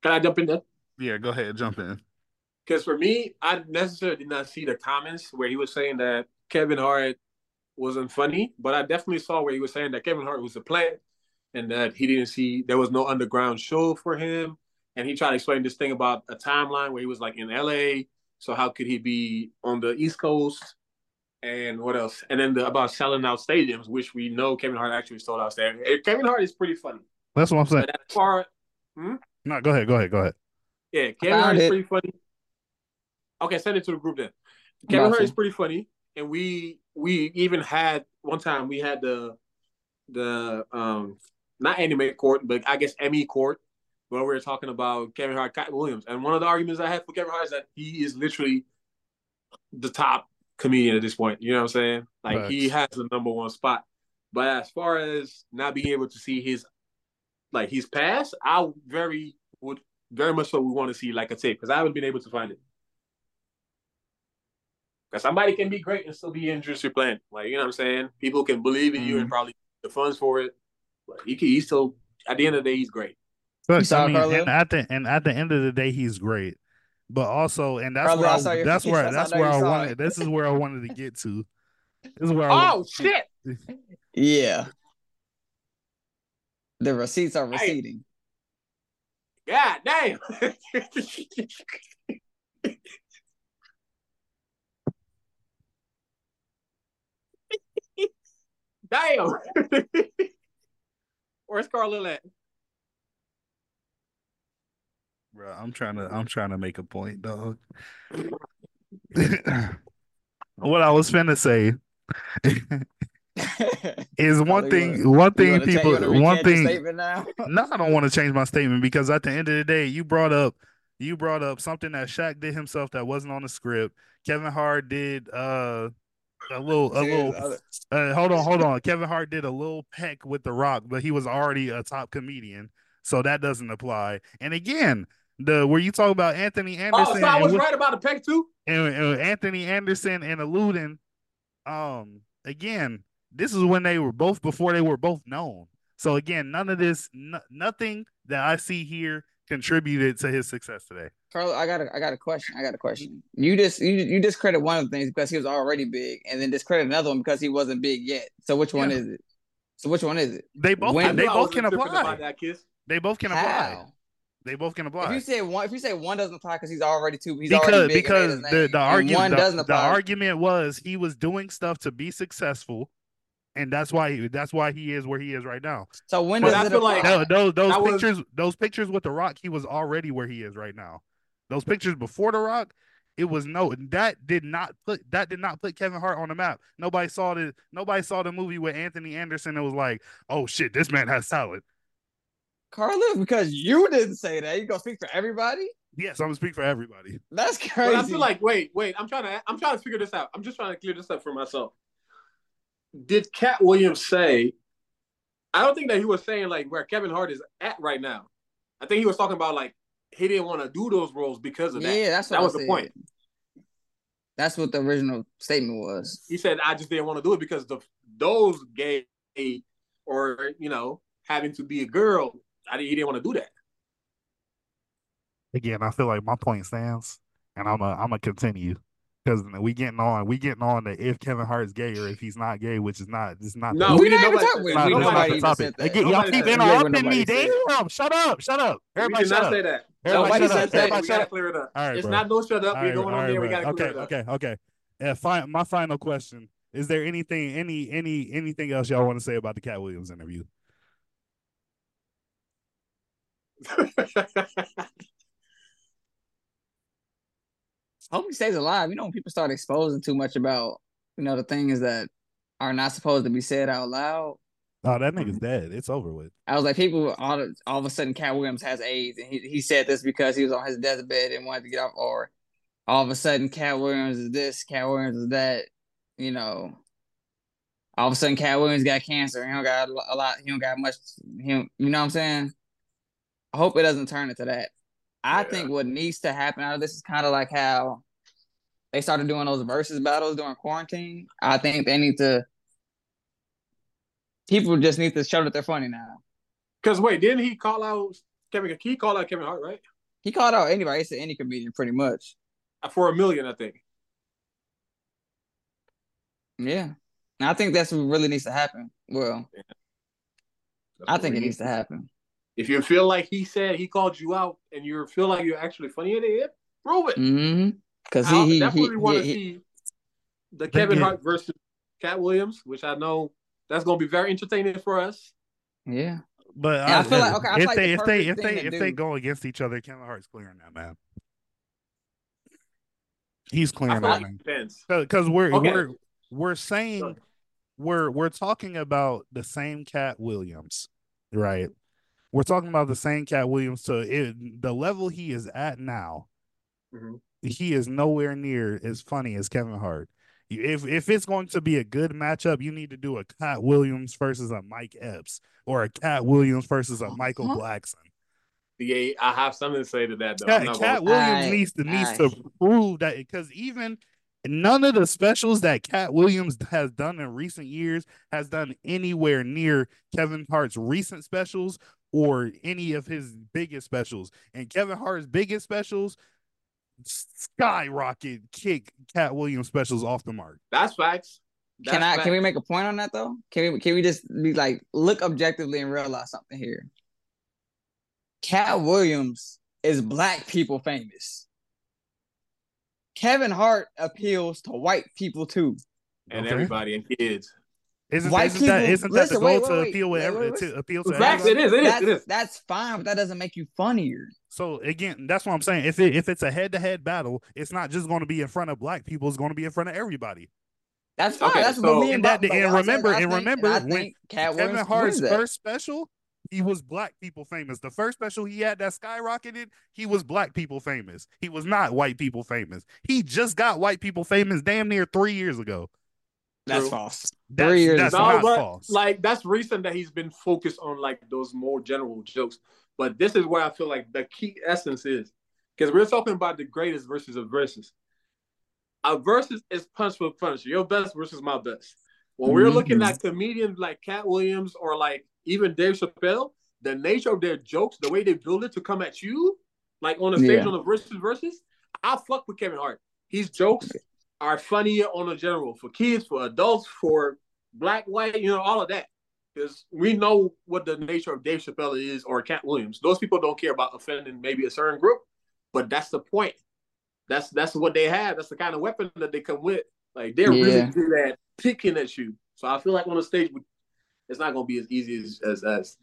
[SPEAKER 5] Can I jump in there?
[SPEAKER 3] Yeah, go ahead, jump in.
[SPEAKER 5] Because for me, I necessarily did not see the comments where he was saying that Kevin Hart wasn't funny, but I definitely saw where he was saying that Kevin Hart was a plant and that he didn't see there was no underground show for him. And he tried to explain this thing about a timeline where he was like in LA. So how could he be on the East Coast? And what else? And then the, about selling out stadiums, which we know Kevin Hart actually sold out stadiums. Kevin Hart is pretty funny.
[SPEAKER 3] That's what I'm saying.
[SPEAKER 5] But as far
[SPEAKER 3] No, go ahead, go ahead, go ahead.
[SPEAKER 5] yeah, Kevin Hart
[SPEAKER 4] found
[SPEAKER 5] is pretty funny. Okay, send it to the group then. Kevin
[SPEAKER 4] About
[SPEAKER 5] Hart is pretty funny, and we we even had one time we had the the um not anime court, but I guess Emmy court where we were talking about Kevin Hart, Katt Williams, and one of the arguments I had for Kevin Hart is that he is literally the top comedian at this point. You know what I'm saying? Like he has the number one spot. But as far as not being able to see his like his past, I very would very much so we want to see like a tape because I haven't been able to find it. Because somebody can be great and still be interested playing. Like you know what I'm saying? People can believe in you and
[SPEAKER 4] Mhm.
[SPEAKER 5] probably the funds for it. But he can, he's still at the end of the day he's great.
[SPEAKER 3] But, I mean,
[SPEAKER 4] Carlo?
[SPEAKER 3] and at the and at the end of the day, he's great. But also, and that's
[SPEAKER 4] Carlo,
[SPEAKER 3] where
[SPEAKER 4] I
[SPEAKER 3] I,
[SPEAKER 4] your
[SPEAKER 3] that's where
[SPEAKER 4] That's
[SPEAKER 3] that's
[SPEAKER 4] I
[SPEAKER 3] where I wanted.
[SPEAKER 4] it.
[SPEAKER 3] This is where I wanted to get to. This is where I
[SPEAKER 5] Oh shit!
[SPEAKER 4] Yeah. The receipts are receding.
[SPEAKER 5] God damn! damn! Where's Carlo at?
[SPEAKER 3] Bro, I'm trying to I'm trying to make a point, dog. what I was finna say is one thing one thing
[SPEAKER 4] wanna ta- you
[SPEAKER 3] people one thing
[SPEAKER 4] now?
[SPEAKER 3] No, I don't want to change my statement because at the end of the day, you brought up you brought up something that Shaq did himself that wasn't on the script. Kevin Hart did uh a little a little
[SPEAKER 4] other-
[SPEAKER 3] uh, hold on, hold on. Kevin Hart did a little peck with The Rock, but he was already a top comedian, so that doesn't apply. And again, the where you talk about Anthony Anderson
[SPEAKER 5] Oh, so I was
[SPEAKER 3] what-
[SPEAKER 5] right about the peck too.
[SPEAKER 3] and, and Anthony Anderson and alluding, um, again, this is when they were both before they were both known. So again, none of this, n- nothing that I see here contributed to his success today.
[SPEAKER 4] Carlo, I got a, I got a question. I got a question. You just you you discredit one of the things because he was already big, and then discredit another one because he wasn't big yet. So which one
[SPEAKER 3] Yeah.
[SPEAKER 4] is it? So which one is it?
[SPEAKER 3] They both,
[SPEAKER 4] When-
[SPEAKER 3] they both can apply.
[SPEAKER 5] That kiss.
[SPEAKER 3] They both can apply.
[SPEAKER 4] How?
[SPEAKER 3] They both can apply.
[SPEAKER 4] If
[SPEAKER 3] apply.
[SPEAKER 4] you say one, if you say one doesn't apply because he's already too, he's
[SPEAKER 3] because
[SPEAKER 4] already big
[SPEAKER 3] because
[SPEAKER 4] and
[SPEAKER 3] the the argument
[SPEAKER 4] one
[SPEAKER 3] the,
[SPEAKER 4] doesn't
[SPEAKER 3] the argument was he was doing stuff to be successful, and that's why he, that's why he is where he is right now.
[SPEAKER 4] so when
[SPEAKER 5] But
[SPEAKER 4] does
[SPEAKER 5] I
[SPEAKER 4] it
[SPEAKER 5] feel like-
[SPEAKER 3] Those those, those
[SPEAKER 5] That was-
[SPEAKER 3] pictures those pictures with the Rock, he was already where he is right now. Those pictures before the Rock, it was no that did not put that did not put Kevin Hart on the map. Nobody saw the nobody saw the movie with Anthony Anderson. It was like, oh shit, this man has talent.
[SPEAKER 4] Carlos, because you didn't say that. You gonna speak for everybody?
[SPEAKER 3] Yes, I'm gonna speak for everybody.
[SPEAKER 4] That's crazy.
[SPEAKER 5] But I feel like wait, wait. I'm trying to I'm trying to figure this out. I'm just trying to clear this up for myself. Did Katt Williams say? I don't think that he was saying like where Kevin Hart is at right now. I think he was talking about like he didn't want to do those roles because of that.
[SPEAKER 4] yeah, that's what
[SPEAKER 5] that
[SPEAKER 4] I
[SPEAKER 5] was the point.
[SPEAKER 4] That's what the original statement was.
[SPEAKER 5] He said I just didn't want to do it because the those gay or you know having to be a girl. I didn't, he didn't want to do that.
[SPEAKER 3] Again, I feel like my point stands, and I'm a I'm gonna continue because we getting on we getting on the if Kevin Hart is gay or if he's not gay, which is not it's not
[SPEAKER 5] No, we didn't
[SPEAKER 4] even
[SPEAKER 5] nobody
[SPEAKER 4] talk-
[SPEAKER 5] said
[SPEAKER 4] we-
[SPEAKER 3] not,
[SPEAKER 4] we-
[SPEAKER 3] it's not
[SPEAKER 5] Nobody
[SPEAKER 3] the
[SPEAKER 4] even
[SPEAKER 3] topic.
[SPEAKER 4] said that.
[SPEAKER 3] Again, y'all keep
[SPEAKER 5] said that.
[SPEAKER 3] interrupting me. Damn, shut up, shut up.
[SPEAKER 5] We
[SPEAKER 3] Everybody
[SPEAKER 5] did
[SPEAKER 3] shut
[SPEAKER 5] not
[SPEAKER 3] up.
[SPEAKER 5] say that.
[SPEAKER 3] Everybody
[SPEAKER 5] Nobody
[SPEAKER 3] shut
[SPEAKER 5] said
[SPEAKER 3] up.
[SPEAKER 5] that.
[SPEAKER 3] Everybody
[SPEAKER 5] We
[SPEAKER 3] shut
[SPEAKER 5] gotta
[SPEAKER 3] up.
[SPEAKER 5] clear it up.
[SPEAKER 3] All right,
[SPEAKER 5] it's
[SPEAKER 3] bro.
[SPEAKER 5] not no shut up.
[SPEAKER 3] All
[SPEAKER 5] We're
[SPEAKER 3] right,
[SPEAKER 5] going
[SPEAKER 3] all
[SPEAKER 5] on
[SPEAKER 3] right,
[SPEAKER 5] there. We gotta clear
[SPEAKER 3] okay,
[SPEAKER 5] it up.
[SPEAKER 3] okay, okay. Uh, fi- my final question: Is there anything, any, any, anything else y'all want to say about the Katt Williams interview?
[SPEAKER 4] hope he stays alive. You know, when people start exposing too much about, you know, the things that are not supposed to be said out loud.
[SPEAKER 3] Oh, that nigga's dead. It's over with.
[SPEAKER 4] I was like, people all all of a sudden, Katt Williams has AIDS, and he, he said this because he was on his deathbed and wanted to get off, or all of a sudden, Katt Williams is this, Katt Williams is that. You know, all of a sudden, Katt Williams got cancer. He don't got a lot. He don't got much. He you know what I'm saying? I hope it doesn't turn into that. I
[SPEAKER 5] Yeah.
[SPEAKER 4] think what needs to happen out of this is kind of like how they started doing those versus battles during quarantine. I think they need to. People just need to show that they're funny now.
[SPEAKER 5] Because wait, didn't he call out Kevin? He called out Kevin Hart, right?
[SPEAKER 4] He called out anybody. He said any comedian, pretty much.
[SPEAKER 5] Uh, for a million, I think.
[SPEAKER 4] Yeah, and I think that's what really needs to happen. Well,
[SPEAKER 5] That's
[SPEAKER 4] I think it needs to happen.
[SPEAKER 5] If you feel like he said he called you out and you feel like you're actually funny in it, prove it.
[SPEAKER 4] Mm-hmm. Because
[SPEAKER 5] I
[SPEAKER 4] he, he,
[SPEAKER 5] definitely
[SPEAKER 4] he,
[SPEAKER 5] want to see the Kevin
[SPEAKER 3] get-
[SPEAKER 5] Hart versus Katt Williams, which I know that's going to be very entertaining for us.
[SPEAKER 4] yeah.
[SPEAKER 3] But
[SPEAKER 4] Yeah, I
[SPEAKER 3] uh,
[SPEAKER 4] feel like- okay, I feel
[SPEAKER 3] if
[SPEAKER 4] like
[SPEAKER 3] they
[SPEAKER 4] the
[SPEAKER 3] if they if they
[SPEAKER 4] to
[SPEAKER 3] if they
[SPEAKER 4] do-
[SPEAKER 3] go against each other, Kevin Hart's clearing that man. He's
[SPEAKER 5] I
[SPEAKER 3] clearing that
[SPEAKER 5] like
[SPEAKER 3] man because we're
[SPEAKER 5] Okay.
[SPEAKER 3] we're we're saying we're we're talking about the same Katt Williams, right? We're talking about the same Katt Williams. So it, the level he is at now,
[SPEAKER 5] Mhm.
[SPEAKER 3] he is nowhere near as funny as Kevin Hart. If if it's going to be a good matchup, you need to do a Katt Williams versus a Mike Epps or a Katt Williams versus a Michael
[SPEAKER 4] Uh-huh.
[SPEAKER 3] Blackson.
[SPEAKER 5] Yeah, I have something to say to that though. Katt,
[SPEAKER 3] Katt
[SPEAKER 5] gonna-
[SPEAKER 3] Williams
[SPEAKER 4] Aight,
[SPEAKER 3] needs to needs
[SPEAKER 4] aight.
[SPEAKER 3] to prove that because even None of the specials that Katt Williams has done in recent years has done anywhere near Kevin Hart's recent specials or any of his biggest specials. And Kevin Hart's biggest specials skyrocket kick Katt Williams specials off the mark.
[SPEAKER 5] That's facts. That's
[SPEAKER 4] can I
[SPEAKER 5] facts.
[SPEAKER 4] can we make a point on that though? Can we can we just be like look objectively and realize something here? Katt Williams is black people famous. Kevin Hart appeals to white people too.
[SPEAKER 5] and
[SPEAKER 3] Okay.
[SPEAKER 5] everybody and kids.
[SPEAKER 3] Isn't,
[SPEAKER 4] White
[SPEAKER 3] isn't that
[SPEAKER 4] people-
[SPEAKER 3] isn't that
[SPEAKER 4] listen,
[SPEAKER 3] the goal
[SPEAKER 4] wait, wait,
[SPEAKER 3] to appeal with
[SPEAKER 4] Wait, wait,
[SPEAKER 3] to appeal to
[SPEAKER 5] Facts,
[SPEAKER 3] everybody?
[SPEAKER 5] it is, it is,
[SPEAKER 4] that's,
[SPEAKER 5] it is.
[SPEAKER 4] that's fine, but that doesn't make you funnier.
[SPEAKER 3] So again, that's what I'm saying. If it if it's a head to head battle, it's not just going to be in front of black people. It's going to be in front of everybody.
[SPEAKER 4] That's fine.
[SPEAKER 5] Okay,
[SPEAKER 4] that's
[SPEAKER 5] so-
[SPEAKER 4] what me and,
[SPEAKER 3] And that- and remember- and
[SPEAKER 4] think-
[SPEAKER 3] remember
[SPEAKER 4] I
[SPEAKER 3] when
[SPEAKER 4] think Katt
[SPEAKER 3] Kevin
[SPEAKER 4] Williams
[SPEAKER 3] Hart's first special, he was black people famous. The first special he had that skyrocketed, he was black people famous. He was not white people famous. He just got white people famous damn near three years ago.
[SPEAKER 4] That's
[SPEAKER 5] True.
[SPEAKER 4] false.
[SPEAKER 3] That's,
[SPEAKER 4] Three years
[SPEAKER 3] that's.
[SPEAKER 5] No,
[SPEAKER 3] not false.
[SPEAKER 5] like that's recent that he's been focused on like those more general jokes. But this is where I feel like the key essence is because we're talking about the greatest versus a versus. A versus is punch for punch. Your best versus my best. When we're looking
[SPEAKER 4] Mhm.
[SPEAKER 5] at comedians like Katt Williams or like even Dave Chappelle, the nature of their jokes, the way they build it to come at you, like on the stage
[SPEAKER 4] Yeah.
[SPEAKER 5] on the versus versus, I fuck with Kevin Hart. His jokes are funnier on a general for kids, for adults, for black, white, you know, all of that. Because we know what the nature of Dave Chappelle is or Katt Williams. Those people don't care about offending maybe a certain group, but that's the point. That's that's what they have. That's the kind of weapon that they come with. Like they're
[SPEAKER 4] Yeah.
[SPEAKER 5] really good at picking at you. So I feel like on the stage, it's not gonna be as easy as as, as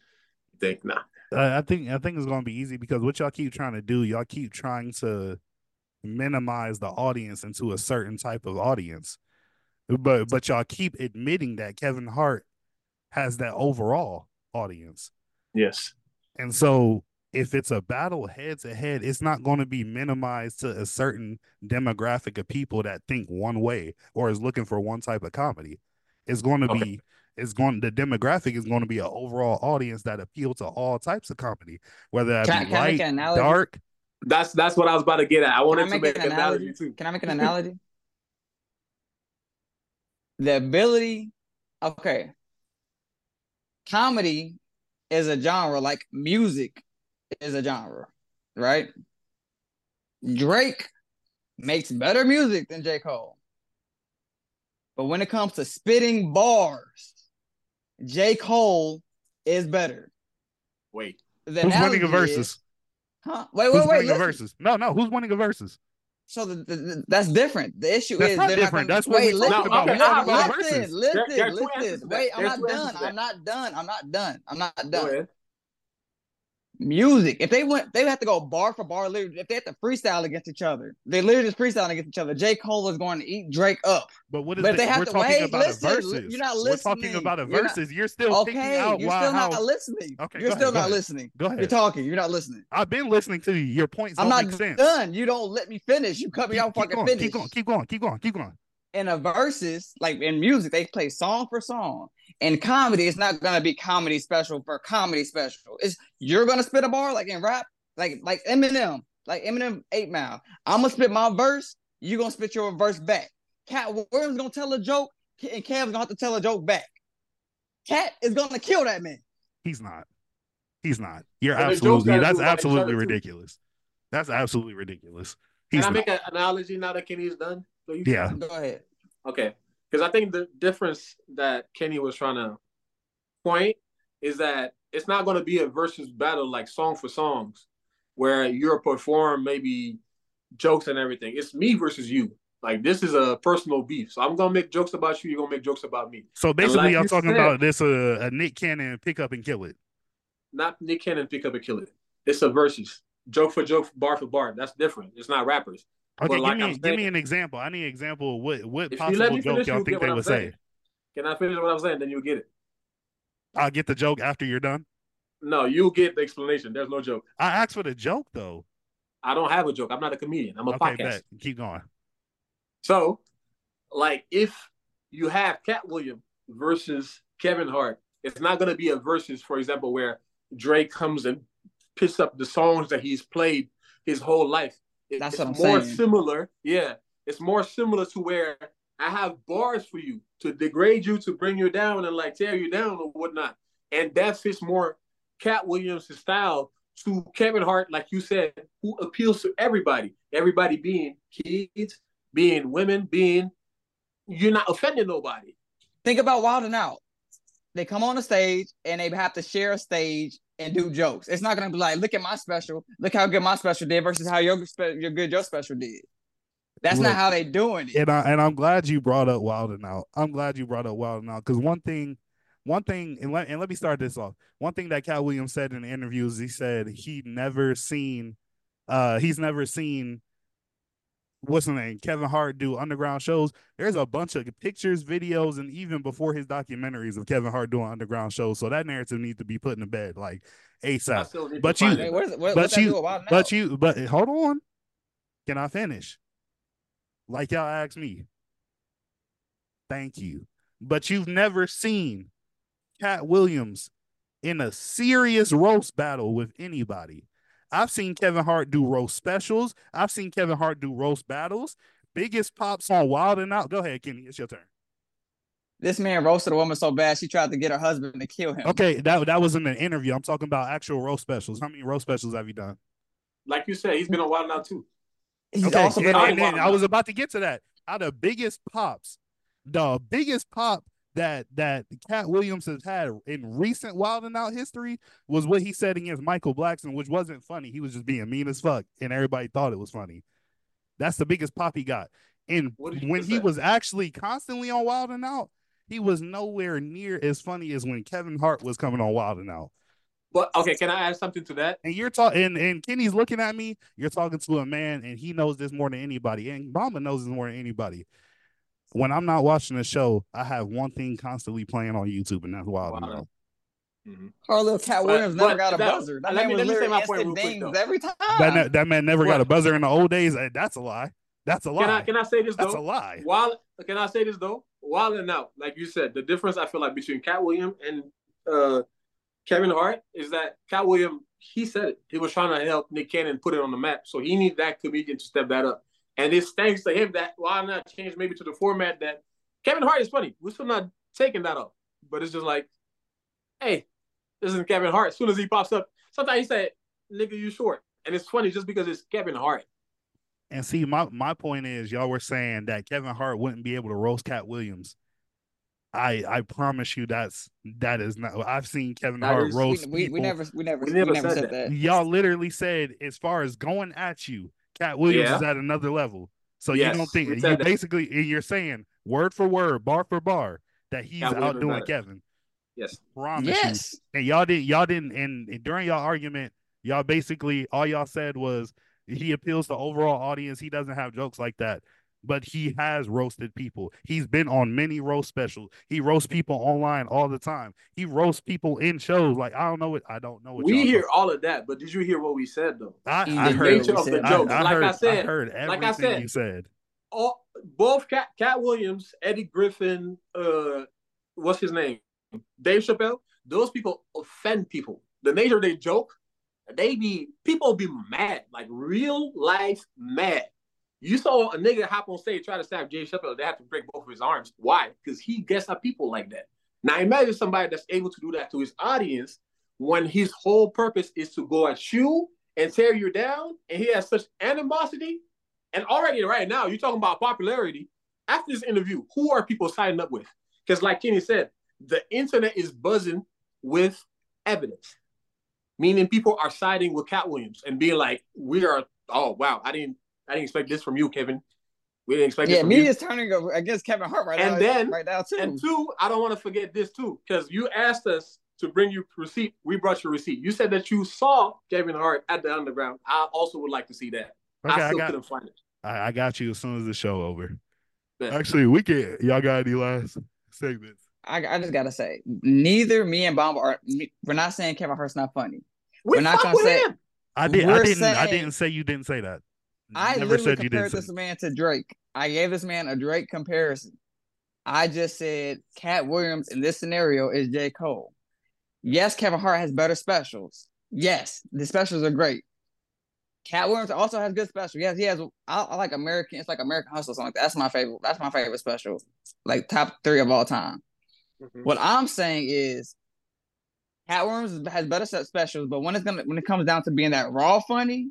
[SPEAKER 5] you think. Nah.
[SPEAKER 3] I I think I think it's going to be easy because what y'all keep trying to do, y'all keep trying to minimize the audience into a certain type of audience, but but y'all keep admitting that Kevin Hart has that overall audience,
[SPEAKER 5] Yes.
[SPEAKER 3] and so if it's a battle head to head, it's not going to be minimized to a certain demographic of people that think one way or is looking for one type of comedy. It's going to
[SPEAKER 5] Okay.
[SPEAKER 3] be it's going the demographic is going to be an overall audience that appeal to all types of comedy, whether that
[SPEAKER 4] Can
[SPEAKER 3] be
[SPEAKER 4] can I
[SPEAKER 3] light, dark.
[SPEAKER 5] That's that's what I was about to get at. I wanted
[SPEAKER 4] I
[SPEAKER 5] to
[SPEAKER 4] make
[SPEAKER 5] make
[SPEAKER 4] an
[SPEAKER 5] an analogy
[SPEAKER 4] analogy?
[SPEAKER 5] too.
[SPEAKER 4] Can I make an analogy? the ability, okay, comedy is a genre like music is a genre, right? Drake makes better music than J. Cole. But when it comes to spitting bars, J. Cole is better.
[SPEAKER 5] Wait.
[SPEAKER 4] The
[SPEAKER 3] Who's winning
[SPEAKER 4] analogy
[SPEAKER 3] a
[SPEAKER 4] is-
[SPEAKER 3] versus?
[SPEAKER 4] Huh? Wait,
[SPEAKER 3] Who's
[SPEAKER 4] wait, wait.
[SPEAKER 3] winning a
[SPEAKER 4] listen.
[SPEAKER 3] versus? No, no. Who's winning a versus?
[SPEAKER 4] So the, the, the- that's different. The issue
[SPEAKER 3] That's
[SPEAKER 4] is
[SPEAKER 3] not
[SPEAKER 4] they're
[SPEAKER 3] different.
[SPEAKER 4] Not
[SPEAKER 3] That's
[SPEAKER 4] gonna,
[SPEAKER 3] what
[SPEAKER 4] wait,
[SPEAKER 3] we
[SPEAKER 4] listen,
[SPEAKER 5] talked about.
[SPEAKER 4] no,
[SPEAKER 5] We talked
[SPEAKER 4] listen,
[SPEAKER 5] about
[SPEAKER 4] listen,
[SPEAKER 3] versus.
[SPEAKER 4] listen,
[SPEAKER 5] There- there are
[SPEAKER 4] listen. Wait, I'm
[SPEAKER 5] There are
[SPEAKER 4] not done. I'm not done. I'm not done. I'm not done. Music. If they went, they would have to go bar for bar. Literally, if they had to freestyle against each other, they literally just freestyling against each other. J. Cole is going to eat Drake up.
[SPEAKER 3] But what is
[SPEAKER 4] But
[SPEAKER 3] the,
[SPEAKER 4] they have
[SPEAKER 3] we're
[SPEAKER 4] to-
[SPEAKER 3] talking
[SPEAKER 4] wait,
[SPEAKER 3] about
[SPEAKER 4] listen,
[SPEAKER 3] a versus.
[SPEAKER 4] you're not listening.
[SPEAKER 3] We're talking about a
[SPEAKER 4] You're not-
[SPEAKER 3] You're still
[SPEAKER 4] Okay,
[SPEAKER 3] out
[SPEAKER 4] you're
[SPEAKER 3] why,
[SPEAKER 4] still
[SPEAKER 3] how.
[SPEAKER 4] not listening.
[SPEAKER 3] Okay,
[SPEAKER 4] you're still
[SPEAKER 3] ahead,
[SPEAKER 4] not
[SPEAKER 3] ahead.
[SPEAKER 4] listening.
[SPEAKER 3] Go ahead.
[SPEAKER 4] You're talking. You're not listening.
[SPEAKER 3] I've been listening to you. Your points
[SPEAKER 4] I'm not done. You don't let me finish. You cut me
[SPEAKER 3] Keep,
[SPEAKER 4] off.
[SPEAKER 3] keep
[SPEAKER 4] Fucking
[SPEAKER 3] going,
[SPEAKER 4] finish.
[SPEAKER 3] keep going. Keep going. Keep going. Keep going.
[SPEAKER 4] In a versus, like in music, they play song for song. In comedy, it's not gonna be comedy special for comedy special. It's you're gonna spit a bar like in rap, like like Eminem, like Eminem Eight Mile. I'm gonna spit my verse. You're gonna spit your verse back. Katt Williams gonna tell a joke, and Cav's gonna have to tell a joke back. Katt is gonna kill that man.
[SPEAKER 3] He's not. He's not. You're
[SPEAKER 5] And
[SPEAKER 3] absolutely. That's
[SPEAKER 5] do about each
[SPEAKER 3] absolutely
[SPEAKER 5] other, too.
[SPEAKER 3] ridiculous. That's absolutely ridiculous.
[SPEAKER 5] Can I
[SPEAKER 3] not.
[SPEAKER 5] make an analogy now that Kenny's done? please?
[SPEAKER 3] Yeah.
[SPEAKER 4] Go ahead.
[SPEAKER 5] Okay. Because I think the difference that Kenny was trying to point is that it's not going to be a versus battle like song for songs, where you're perform maybe jokes and everything. It's me versus you. Like this is a personal beef. So I'm gonna make jokes about you. You're gonna make jokes about me.
[SPEAKER 3] So basically,
[SPEAKER 5] like
[SPEAKER 3] y'all talking
[SPEAKER 5] said-
[SPEAKER 3] about this uh, a Nick Cannon pick up and kill it.
[SPEAKER 5] Not Nick Cannon pick up and kill it. It's a versus. Joke for joke, bar for bar. That's different. It's not rappers.
[SPEAKER 3] Okay,
[SPEAKER 5] like
[SPEAKER 3] give me
[SPEAKER 5] I'm
[SPEAKER 3] give me an example. I need an example of what what possible joke y'all think they would say.
[SPEAKER 5] Can I finish what I'm saying? Then you'll get it.
[SPEAKER 3] I'll get the joke after you're done.
[SPEAKER 5] No, you'll get the explanation. There's no joke.
[SPEAKER 3] I asked for the joke though.
[SPEAKER 5] I don't have a joke. I'm not a comedian. I'm a
[SPEAKER 3] Okay,
[SPEAKER 5] podcast.
[SPEAKER 3] bet. Keep going.
[SPEAKER 5] So, like, if you have Katt Williams versus Kevin Hart, it's not going to be a versus, for example, where Drake comes and picks up the songs that he's played his whole life. It-
[SPEAKER 4] That's what I'm
[SPEAKER 5] more
[SPEAKER 4] saying.
[SPEAKER 5] similar. Yeah, It's more similar to where I have bars for you to degrade you, to bring you down and like tear you down or whatnot. And that fits more Katt Williams' style to Kevin Hart, like you said, who appeals to everybody. Everybody being kids, being women, being you're not offending nobody.
[SPEAKER 4] Think about Wild and Out. They come on the stage and they have to share a stage and do jokes. It's not gonna be like, look at my special, look how good my special did versus how your your good your special did. That's
[SPEAKER 3] Look,
[SPEAKER 4] not how they doing it.
[SPEAKER 3] and I and I'm glad you brought up Wild and Out. I'm glad you brought up Wild and Out because one thing, one thing, and let and let me start this off. One thing that Katt Williams said in the interviews, he said he never seen, uh, he's never seen. What's the name? Kevin Hart do underground shows. There's a bunch of pictures, videos, and even before his documentaries of Kevin Hart doing underground shows. So that narrative needs to be put in the bed like ASAP.
[SPEAKER 5] still need
[SPEAKER 3] But you-
[SPEAKER 4] Hey,
[SPEAKER 5] it.
[SPEAKER 4] what is
[SPEAKER 3] but you-
[SPEAKER 4] do with Wild and
[SPEAKER 3] But you, but hold on. Can I finish? Like y'all asked me. Thank you. But you've never seen Katt Williams in a serious roast battle with anybody. I've seen Kevin Hart do roast specials. I've seen Kevin Hart do roast battles. Biggest pops on Wild and Out. Go ahead, Kenny. It's your turn.
[SPEAKER 4] This man roasted a woman so bad she tried to get her husband to kill him.
[SPEAKER 3] Okay, that that was in an interview. I'm talking about actual roast specials. How many roast specials have you done?
[SPEAKER 5] Like you said, he's been on Wild now too.
[SPEAKER 4] He's
[SPEAKER 3] Okay,
[SPEAKER 4] also been
[SPEAKER 3] and-
[SPEAKER 4] on
[SPEAKER 3] and- and
[SPEAKER 5] Wild
[SPEAKER 3] I was about to get to that. Out of biggest pops, the biggest pop that that Katt Williams has had in recent Wild and Out history was what he said against Michael Blackson, which wasn't funny. He was just being mean as fuck, and everybody thought it was funny. That's the biggest pop he got. And
[SPEAKER 5] What did you
[SPEAKER 3] when he was actually constantly on Wild and Out, he was nowhere near as funny as when Kevin Hart was coming on Wild and Out.
[SPEAKER 5] But okay, can I add something to that?
[SPEAKER 3] And you're talking, and, and Kenny's looking at me. You're talking to a man, and he knows this more than anybody. And Bamba knows this more than anybody. When I'm not watching the show, I have one thing constantly playing on YouTube, and that's Wild and
[SPEAKER 5] Wild
[SPEAKER 3] Out.
[SPEAKER 5] Mhm.
[SPEAKER 4] Our little Katt
[SPEAKER 5] But-
[SPEAKER 4] Williams never
[SPEAKER 5] but
[SPEAKER 4] got a
[SPEAKER 5] that-
[SPEAKER 4] buzzer. That
[SPEAKER 5] let
[SPEAKER 4] man
[SPEAKER 5] me- let me say my point real quick,
[SPEAKER 4] every time.
[SPEAKER 3] That, man- that man never got a buzzer in the old days. That's a lie. That's a lie.
[SPEAKER 5] Can I can I say this
[SPEAKER 3] that's
[SPEAKER 5] though?
[SPEAKER 3] a lie.
[SPEAKER 5] While can I say this though? Wild and Out, like you said, the difference I feel like between Katt Williams and uh, Kevin Hart is that Katt Williams he said it. He was trying to help Nick Cannon put it on the map, so he needs that comedian to step that up. And it's thanks to him that why not change maybe to the format that Kevin Hart is funny. We're still not taking that off, but it's just like, hey, this is Kevin Hart. As soon as he pops up, sometimes he said, "Nigga, you short," and it's funny just because it's Kevin Hart.
[SPEAKER 3] And see, my my point is, y'all were saying that Kevin Hart wouldn't be able to roast Katt Williams. I I promise you, that's that is not. I've seen Kevin
[SPEAKER 5] That
[SPEAKER 3] Hart
[SPEAKER 5] is-
[SPEAKER 4] we,
[SPEAKER 3] roast
[SPEAKER 4] we, we
[SPEAKER 3] people.
[SPEAKER 4] never we never
[SPEAKER 5] We
[SPEAKER 4] we
[SPEAKER 5] never
[SPEAKER 4] never,
[SPEAKER 5] said
[SPEAKER 4] said
[SPEAKER 5] that.
[SPEAKER 4] that.
[SPEAKER 3] Y'all literally said, as far as going at you, Katt Williams is at another level. So
[SPEAKER 5] Yes,
[SPEAKER 3] you don't think you
[SPEAKER 5] that.
[SPEAKER 3] basically you're saying word for word, bar for bar, that he's
[SPEAKER 5] Katt
[SPEAKER 3] outdoing. Kevin.
[SPEAKER 5] Yes.
[SPEAKER 3] Promise you.
[SPEAKER 4] Yes.
[SPEAKER 3] And y'all didn't y'all didn't and, and during y'all argument, y'all basically all y'all said was he appeals to overall audience. He doesn't have jokes like that. But he has roasted people. He's been on many roast specials. He roasts people online all the time. He roasts people in shows. Like I don't know what I don't know what
[SPEAKER 5] We
[SPEAKER 3] y'all
[SPEAKER 5] hear all of that, but did you hear what we said though?
[SPEAKER 3] I, I
[SPEAKER 4] did
[SPEAKER 3] heard
[SPEAKER 5] nature of the
[SPEAKER 3] I,
[SPEAKER 5] jokes.
[SPEAKER 3] I
[SPEAKER 5] like
[SPEAKER 3] heard,
[SPEAKER 5] I said,
[SPEAKER 3] heard everything
[SPEAKER 5] like I said,
[SPEAKER 3] you said.
[SPEAKER 5] all both Katt Katt Williams, Eddie Griffin, uh, what's his name, Dave Chappelle. Those people offend people. The nature they joke, they be people be mad, like real life mad. You saw a nigga hop on stage try to stab Dave Chappelle. They have to break both of his arms. Why? Because he gets at people like that. Now imagine somebody that's able to do that to his audience when his whole purpose is to go at you and tear you down, and he has such animosity. And already right now, you're talking about popularity. After this interview, who are people signing up with? Because like Kenny said, the internet is buzzing with evidence, meaning people are siding with Katt Williams and being like, "We are, oh wow, I didn't, I didn't expect this from you, Kevin. We didn't expect this
[SPEAKER 4] Yeah,
[SPEAKER 5] from
[SPEAKER 4] me
[SPEAKER 5] you."
[SPEAKER 4] is turning against Kevin Hart right now.
[SPEAKER 5] And
[SPEAKER 4] now.
[SPEAKER 5] then-
[SPEAKER 4] right now too.
[SPEAKER 5] And two, I don't want to forget this too, because you asked us to bring you receipt. We brought your receipt. You said that you saw Kevin Hart at the underground. I also would like to see that.
[SPEAKER 3] Okay,
[SPEAKER 5] I
[SPEAKER 3] I
[SPEAKER 5] still
[SPEAKER 3] got
[SPEAKER 5] couldn't find it.
[SPEAKER 3] I, I got you as soon as the show over.
[SPEAKER 5] Bet.
[SPEAKER 3] Actually, we can y'all got any last segments?
[SPEAKER 4] I, I just gotta say, neither me and Bomb are. We're not saying Kevin Hart's not funny.
[SPEAKER 5] We
[SPEAKER 4] We're not gonna say-
[SPEAKER 5] him.
[SPEAKER 3] I did. I didn't. I didn't say you didn't say that.
[SPEAKER 4] I
[SPEAKER 3] Never
[SPEAKER 4] literally
[SPEAKER 3] said you
[SPEAKER 4] compared
[SPEAKER 3] didn't.
[SPEAKER 4] this
[SPEAKER 3] Say.
[SPEAKER 4] man to Drake. I gave this man a Drake comparison. I just said Katt Williams in this scenario is J. Cole. Yes, Kevin Hart has better specials. Yes, the specials are great. Katt Williams also has good specials. Yes, he has. I, I like American. It's like American Hustle. Something like that. That's my favorite. That's my favorite special. Like top three of all time.
[SPEAKER 5] Mhm.
[SPEAKER 4] What I'm saying is, Katt Williams has better set specials, but when it's gonna when it comes down to being that raw funny,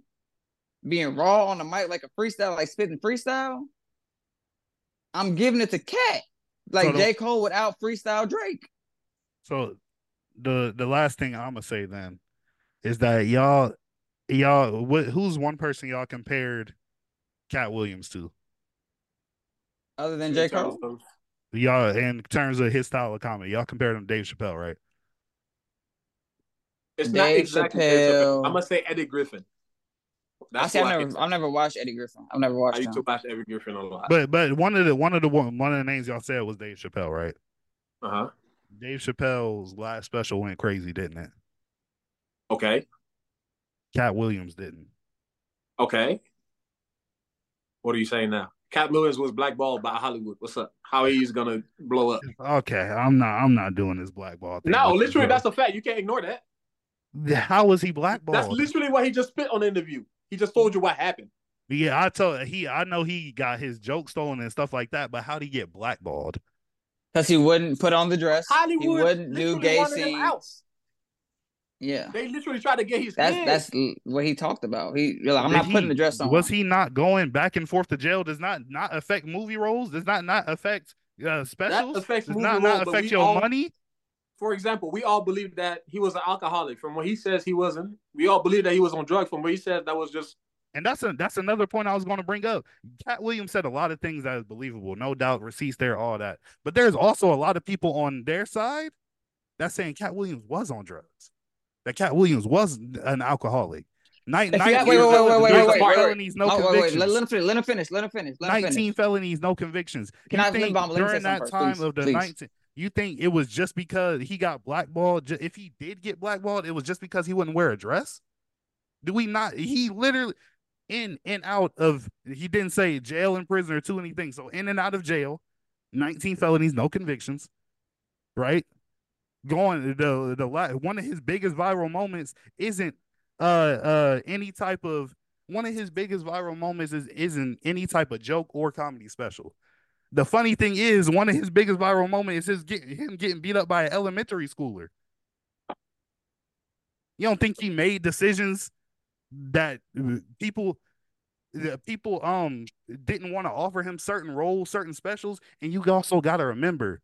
[SPEAKER 4] being raw on the mic like a freestyle, like spitting freestyle, I'm giving it to Katt. Like
[SPEAKER 3] So the-
[SPEAKER 4] J Cole without freestyle Drake.
[SPEAKER 3] So the the last thing I'm gonna say then is that y'all y'all what who's one person y'all compared Katt Williams to?
[SPEAKER 4] Other than J Cole,
[SPEAKER 3] Y'all in terms of his style of comedy, y'all compared him to Dave Chappelle, right?
[SPEAKER 5] It's not
[SPEAKER 4] Dave
[SPEAKER 5] exactly Dave
[SPEAKER 4] Chappelle.
[SPEAKER 5] I'm gonna say Eddie Griffin.
[SPEAKER 4] I
[SPEAKER 5] That's
[SPEAKER 4] see. I've
[SPEAKER 5] why
[SPEAKER 4] never, I've never watched Eddie Griffin. I've never watched.
[SPEAKER 5] I
[SPEAKER 4] watched
[SPEAKER 5] used to watch Eddie Griffin a lot.
[SPEAKER 3] But but one of the one of the one one of the names y'all said was Dave Chappelle, right?
[SPEAKER 5] uh huh.
[SPEAKER 3] Dave Chappelle's last special went crazy, didn't it?
[SPEAKER 5] Okay.
[SPEAKER 3] Katt Williams didn't.
[SPEAKER 5] Okay. What are you saying now? Katt Williams was blackballed by Hollywood. What's up? How he's gonna blow up?
[SPEAKER 3] Okay, I'm not I'm not doing this blackball thing.
[SPEAKER 5] No,
[SPEAKER 3] with
[SPEAKER 5] literally, that's a fact. You can't ignore that.
[SPEAKER 3] how was he blackballed?
[SPEAKER 5] That's literally what he just spit on the interview. He just told you what happened.
[SPEAKER 3] Yeah, I told he I know he got his joke stolen and stuff like that, but how would he get blackballed?
[SPEAKER 4] Because he wouldn't put on the dress. he
[SPEAKER 5] Hollywood
[SPEAKER 4] wouldn't do gay
[SPEAKER 5] wanted
[SPEAKER 4] scenes. Yeah.
[SPEAKER 5] They literally tried to get his
[SPEAKER 4] That's
[SPEAKER 5] head.
[SPEAKER 4] that's what he talked about. He you're like, I'm
[SPEAKER 3] Did
[SPEAKER 4] not putting the dress on.
[SPEAKER 3] Was he not going back and forth to jail? Does not not affect movie roles? Does not not affect uh, specials?
[SPEAKER 5] affects
[SPEAKER 3] Does
[SPEAKER 5] movie
[SPEAKER 3] not
[SPEAKER 5] roles,
[SPEAKER 3] not affect your
[SPEAKER 5] all-
[SPEAKER 3] money?
[SPEAKER 5] For example, we all believe that he was an alcoholic. From what he says, he wasn't. We all believe that he was on drugs. From what he said, that was just
[SPEAKER 3] And that's a that's another point I was going to bring up. Katt Williams said a lot of things that is believable, no doubt, receipts there, all that. But there's also a lot of people on their side that's saying Katt Williams was on drugs. That Katt Williams was an alcoholic. Nine,
[SPEAKER 4] If you
[SPEAKER 3] 19
[SPEAKER 4] got- wait, wait, wait, wait, wait, wait, wait, wait.
[SPEAKER 3] felonies, no
[SPEAKER 4] oh, wait, wait,
[SPEAKER 3] convictions.
[SPEAKER 4] let, let him finish. Let him finish. Let him finish. Let him
[SPEAKER 3] 19
[SPEAKER 4] finish.
[SPEAKER 3] felonies, no convictions.
[SPEAKER 4] Can
[SPEAKER 3] you
[SPEAKER 4] I- let me
[SPEAKER 3] think
[SPEAKER 4] bomb- let me
[SPEAKER 3] during that
[SPEAKER 4] something
[SPEAKER 3] time
[SPEAKER 4] first,
[SPEAKER 3] of the
[SPEAKER 4] please, please.
[SPEAKER 3] 19 you think it was just because he got blackballed? If he did get blackballed, it was just because he wouldn't wear a dress? Do we not? He literally in and out of. He didn't say jail and prison or two anything. So in and out of jail, 19 felonies, no convictions, right? Going the the one of his biggest viral moments isn't uh uh any type of one of his biggest viral moments is isn't any type of joke or comedy special. The funny thing is, one of his biggest viral moments is his get, him getting beat up by an elementary schooler. You don't think he made decisions that people that people um didn't want to offer him certain roles, certain specials, and you also got to remember,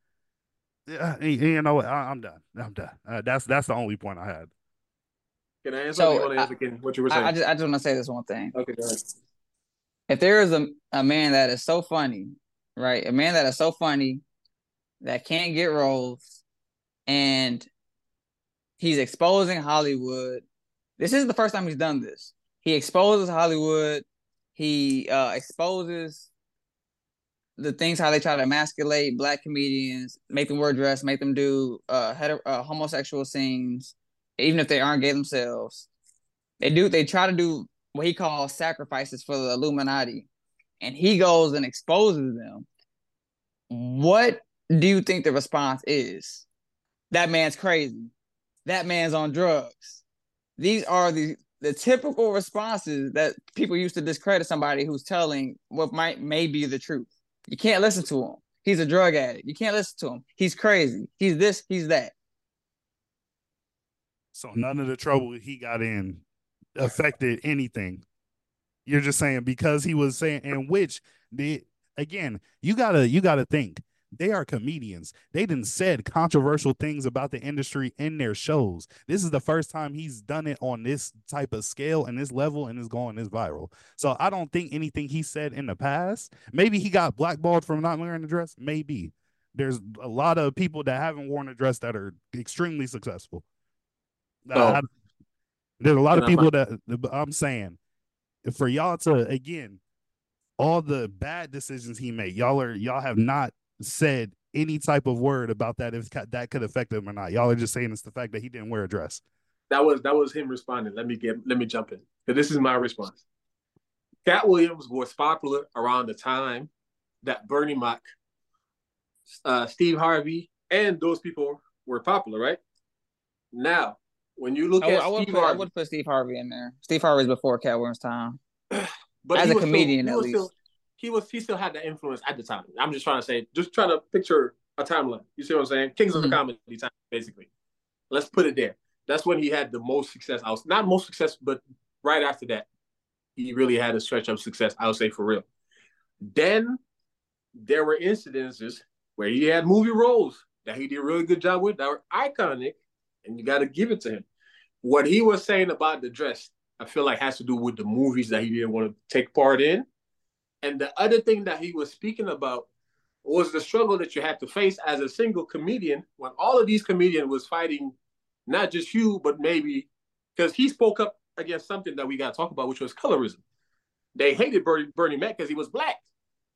[SPEAKER 3] uh, you you know, what, I, I'm done. I'm done. Uh, that's that's the only point I had.
[SPEAKER 5] Can I answer?
[SPEAKER 4] So,
[SPEAKER 5] or you
[SPEAKER 4] I-
[SPEAKER 5] answer Ken, what you were saying?
[SPEAKER 4] I, I just I just want to say this one thing.
[SPEAKER 5] okay, go ahead.
[SPEAKER 4] If there is a, a man that is so funny, right? A man that is so funny that can't get roles and he's exposing Hollywood. This isn't the first time he's done this. He exposes Hollywood. He uh, exposes the things how they try to emasculate black comedians, make them wear dress, make them do uh, hetero, uh homosexual scenes, even if they aren't gay themselves. They do. They try to do what he calls sacrifices for the Illuminati, and he goes and exposes them. What do you think the response is? That man's crazy. That man's on drugs. These are the the typical responses that people used to discredit somebody who's telling what might may be the truth. You can't listen to him. He's a drug addict. You can't listen to him. He's crazy. He's this. He's that.
[SPEAKER 3] So none of the trouble he got in affected anything. You're just saying because he was saying, and which the again, you gotta you gotta think they are comedians. They didn't said controversial things about the industry in their shows. This is the first time he's done it on this type of scale and this level and is going this viral. So I don't think anything he said in the past. Maybe he got blackballed from not wearing a dress. Maybe there's a lot of people that haven't worn a dress that are extremely successful.
[SPEAKER 5] Oh.
[SPEAKER 3] I- there's a lot of people that I'm saying for y'all to again all the bad decisions he made. Y'all are y'all have not said any type of word about that if that could affect him or not. Y'all are just saying it's the fact that he didn't wear a dress.
[SPEAKER 5] That was that was him responding. Let me get let me jump in. This is my response. Katt Williams was popular around the time that Bernie Mac, uh, Steve Harvey, and those people were popular, right? Now, When you look
[SPEAKER 4] I
[SPEAKER 5] at
[SPEAKER 4] I would
[SPEAKER 5] Steve
[SPEAKER 4] put, I would put Steve Harvey in there. Steve Harvey's before Katt Williams' time.
[SPEAKER 5] but
[SPEAKER 4] as a comedian,
[SPEAKER 5] still, he
[SPEAKER 4] at least.
[SPEAKER 5] still he was he still had the influence at the time. I'm just trying to say, just trying to picture a timeline. You see what I'm saying? Kings of
[SPEAKER 4] Mhm.
[SPEAKER 5] comedy time, basically. Let's put it there. That's when he had the most success. I was not most success, but right after that, he really had a stretch of success. I would say for real. Then there were incidences where he had movie roles that he did a really good job with that were iconic, and you got to give it to him. What he was saying about the dress, I feel like has to do with the movies that he didn't want to take part in. And the other thing that he was speaking about was the struggle that you had to face as a single comedian when all of these comedians was fighting not just you, but maybe because he spoke up against something that we got to talk about, which was colorism. They hated Bernie, Bernie Mac because he was black,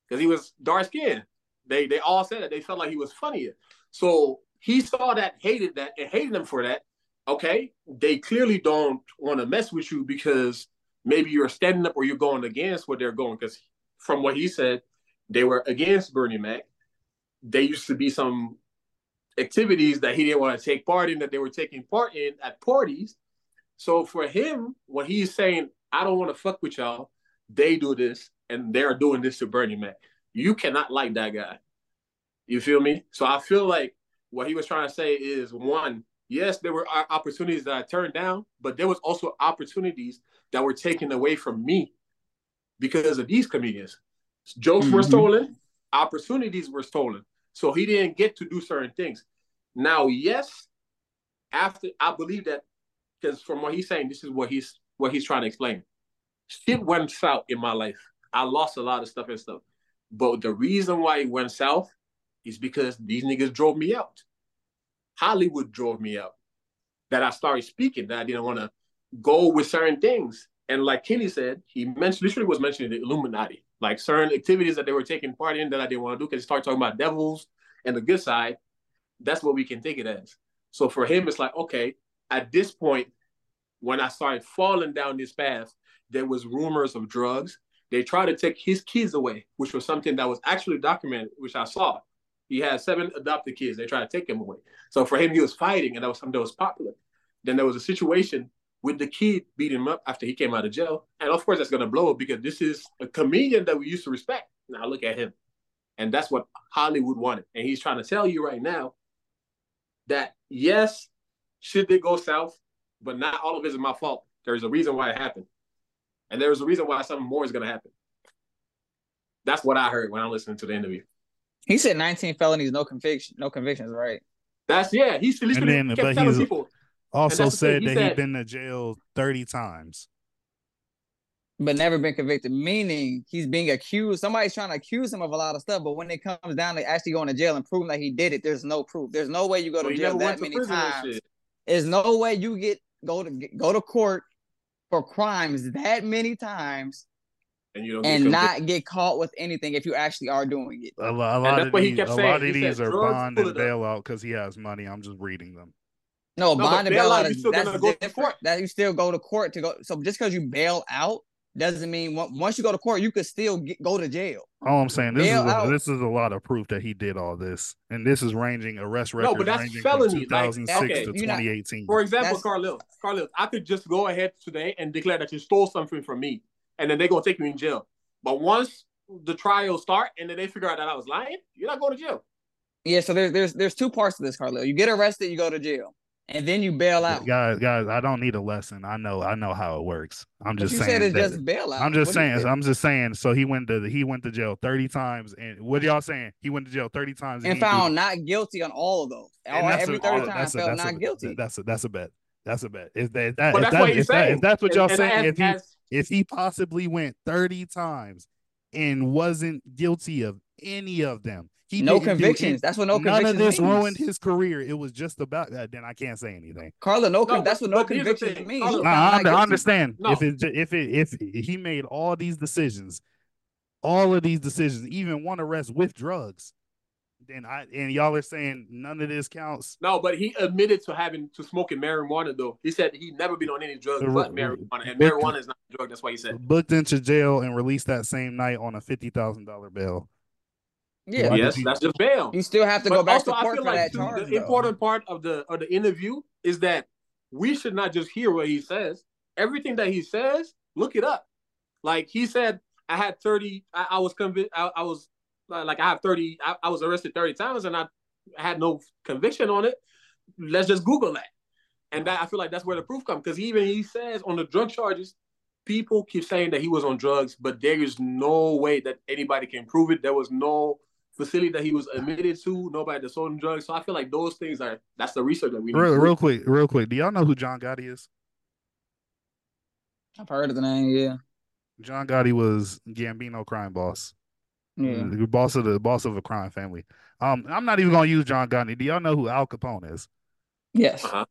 [SPEAKER 5] because he was dark skinned. They they all said that they felt like he was funnier. So he saw that, hated that, and hated them for that. Okay, they clearly don't want to mess with you because maybe you're standing up or you're going against what they're going. Because from what he said, they were against Bernie Mac. They used to be some activities that he didn't want to take part in that they were taking part in at parties. So for him, when he's saying, I don't want to fuck with y'all, they do this and they're doing this to Bernie Mac. You cannot like that guy. You feel me? So I feel like what he was trying to say is one, yes, there were opportunities that I turned down, but there was also opportunities that were taken away from me because of these comedians. Jokes were
[SPEAKER 4] Mhm.
[SPEAKER 5] stolen, opportunities were stolen. So he didn't get to do certain things. Now, yes, after I believe that because from what he's saying, this is what he's what he's trying to explain. Shit went south in my life. I lost a lot of stuff and stuff. But the reason why it went south is because these niggas drove me out. Hollywood drove me up, That I started speaking, that I didn't want to go with certain things. And like Kenny said, he mentioned literally was mentioning the Illuminati, like certain activities that they were taking part in that I didn't want to do because he started talking about devils and the good side. That's what we can take it as. So for him, it's like, okay, at this point, when I started falling down this path, there was rumors of drugs. They tried to take his kids away, which was something that was actually documented, which I saw. He had seven adopted kids. They tried to take him away. So for him, he was fighting, and that was something that was popular. Then there was a situation with the kid beating him up after he came out of jail. And of course, that's going to blow up because this is a comedian that we used to respect. Now look at him. And that's what Hollywood wanted. And he's trying to tell you right now that yes, shit did go south, but not all of it is my fault. There's a reason why it happened. And there's a reason why something more is going to happen. That's what I heard when I'm listening to the interview.
[SPEAKER 4] He said 19 felonies, no conviction, no convictions, right?
[SPEAKER 5] That's yeah. He's literally
[SPEAKER 3] then,
[SPEAKER 5] kept
[SPEAKER 3] but
[SPEAKER 5] telling
[SPEAKER 3] he's-
[SPEAKER 5] people.
[SPEAKER 3] Also
[SPEAKER 5] that's
[SPEAKER 3] said
[SPEAKER 5] he
[SPEAKER 3] that he'd been to jail 30 times.
[SPEAKER 4] But never been convicted, meaning he's being accused. Somebody's trying to accuse him of a lot of stuff, but when it comes down to actually going to jail and proving that he did it, there's no proof. There's no way you go to
[SPEAKER 5] he
[SPEAKER 4] jail that
[SPEAKER 5] to
[SPEAKER 4] many times. There's no way you get go to go to court for crimes that many times
[SPEAKER 5] And you don't get
[SPEAKER 4] and
[SPEAKER 5] convicted.
[SPEAKER 4] not get caught with anything if you actually are doing it.
[SPEAKER 3] A, lo- a lot of these, a
[SPEAKER 5] saying.
[SPEAKER 3] lot of
[SPEAKER 5] He
[SPEAKER 3] these are bond
[SPEAKER 5] pull
[SPEAKER 3] and
[SPEAKER 5] it up.
[SPEAKER 3] bailout because he has money. I'm just reading them.
[SPEAKER 4] No,
[SPEAKER 5] but
[SPEAKER 4] bond and
[SPEAKER 5] bailout,
[SPEAKER 4] bailout is
[SPEAKER 5] still
[SPEAKER 4] that's
[SPEAKER 5] gonna go to
[SPEAKER 4] different.
[SPEAKER 5] court.
[SPEAKER 4] That you still go to court to go. So just because you bail out doesn't mean once you go to court you could still get, go to jail.
[SPEAKER 3] All I'm saying, this is a, this is a lot of proof that he did all this, and this is ranging arrest
[SPEAKER 5] No,
[SPEAKER 3] records
[SPEAKER 5] but that's
[SPEAKER 3] ranging
[SPEAKER 5] felony,
[SPEAKER 3] from
[SPEAKER 5] like,
[SPEAKER 3] 2006
[SPEAKER 5] okay,
[SPEAKER 3] to
[SPEAKER 4] you're not-
[SPEAKER 3] 2018.
[SPEAKER 5] For example,
[SPEAKER 4] That's-
[SPEAKER 5] Carlil, Carlil, I could just go ahead today and declare that you stole something from me, and then they're gonna take me in jail. But once the trial start and then they figure out that I was lying, you're not going to jail.
[SPEAKER 4] Yeah, so there's there's there's two parts to this, Carlo. You get arrested, you go to jail, and then you bail out.
[SPEAKER 3] guys, guys, I don't need a lesson. I know, I know how it works. I'm
[SPEAKER 4] But
[SPEAKER 3] just
[SPEAKER 4] you
[SPEAKER 3] saying.
[SPEAKER 4] said it's
[SPEAKER 3] that-
[SPEAKER 4] just bail out.
[SPEAKER 3] I'm just
[SPEAKER 4] What
[SPEAKER 3] saying. I'm just saying. So he went to he went to jail 30 times, and what y'all saying? He went to jail 30 times
[SPEAKER 4] and
[SPEAKER 3] he
[SPEAKER 4] found not guilty on all of those.
[SPEAKER 3] and
[SPEAKER 4] All,
[SPEAKER 3] that's
[SPEAKER 4] every
[SPEAKER 3] a-
[SPEAKER 4] third
[SPEAKER 3] all-
[SPEAKER 4] time
[SPEAKER 3] that's a-
[SPEAKER 4] felt
[SPEAKER 3] that's a-
[SPEAKER 4] not guilty.
[SPEAKER 3] That's a that's a bet. That's a bet. If that, if that,
[SPEAKER 5] But
[SPEAKER 3] if,
[SPEAKER 5] that's
[SPEAKER 3] that,
[SPEAKER 5] what he's
[SPEAKER 3] if, that, if that's what y'all
[SPEAKER 5] And- and
[SPEAKER 3] saying,
[SPEAKER 5] as-
[SPEAKER 3] if he
[SPEAKER 5] as-
[SPEAKER 3] if he possibly went 30 times and wasn't guilty of any of them, he
[SPEAKER 4] no convictions. That's what no
[SPEAKER 3] none
[SPEAKER 4] convictions
[SPEAKER 3] of this
[SPEAKER 4] means.
[SPEAKER 3] ruined his career. It was just about that. Then I can't say anything.
[SPEAKER 4] Carla, no, con-
[SPEAKER 5] No,
[SPEAKER 4] that's what no
[SPEAKER 5] but
[SPEAKER 4] convictions
[SPEAKER 5] thing.
[SPEAKER 4] means.
[SPEAKER 3] Nah, I, I understand
[SPEAKER 5] No.
[SPEAKER 3] if it if it if he made all these decisions, all of these decisions, even one arrest with drugs, then I and y'all are saying none of this counts.
[SPEAKER 5] No, but he admitted to having to smoking marijuana though. He said he'd never been on any drugs but marijuana, and marijuana is not a drug. That's why he said.
[SPEAKER 3] Booked into jail and released that same night on a fifty thousand dollar bail.
[SPEAKER 4] Yeah,
[SPEAKER 3] Why
[SPEAKER 5] yes,
[SPEAKER 3] did he-
[SPEAKER 5] that's just bail.
[SPEAKER 4] you still have to
[SPEAKER 5] but
[SPEAKER 4] go back
[SPEAKER 5] also,
[SPEAKER 4] to
[SPEAKER 5] I
[SPEAKER 4] court
[SPEAKER 5] feel
[SPEAKER 4] for
[SPEAKER 5] like
[SPEAKER 4] that
[SPEAKER 5] too,
[SPEAKER 4] charge.
[SPEAKER 5] the
[SPEAKER 4] though.
[SPEAKER 5] important part of the of the interview is that we should not just hear what he says. Everything that he says, look it up. Like he said, I had 30, I, I was convinced, I, I, was like, I have 30, I, I was arrested 30 times and I had no conviction on it. Let's just Google that. And that I feel like that's where the proof comes because even he says on the drug charges, people keep saying that he was on drugs, but there is no way that anybody can prove it. There was no facility that he was admitted to, nobody that sold him drugs. So I feel like those things are that's the research that we need.
[SPEAKER 3] Real, real quick, real quick. Do y'all know who John Gotti is?
[SPEAKER 4] I've heard of the name, yeah.
[SPEAKER 3] John Gotti was Gambino crime boss.
[SPEAKER 4] Yeah.
[SPEAKER 3] The boss of the boss of a crime family. Um, I'm not even gonna use John Gotti. Do y'all know who Al Capone is?
[SPEAKER 4] Yes.
[SPEAKER 5] Uh-huh.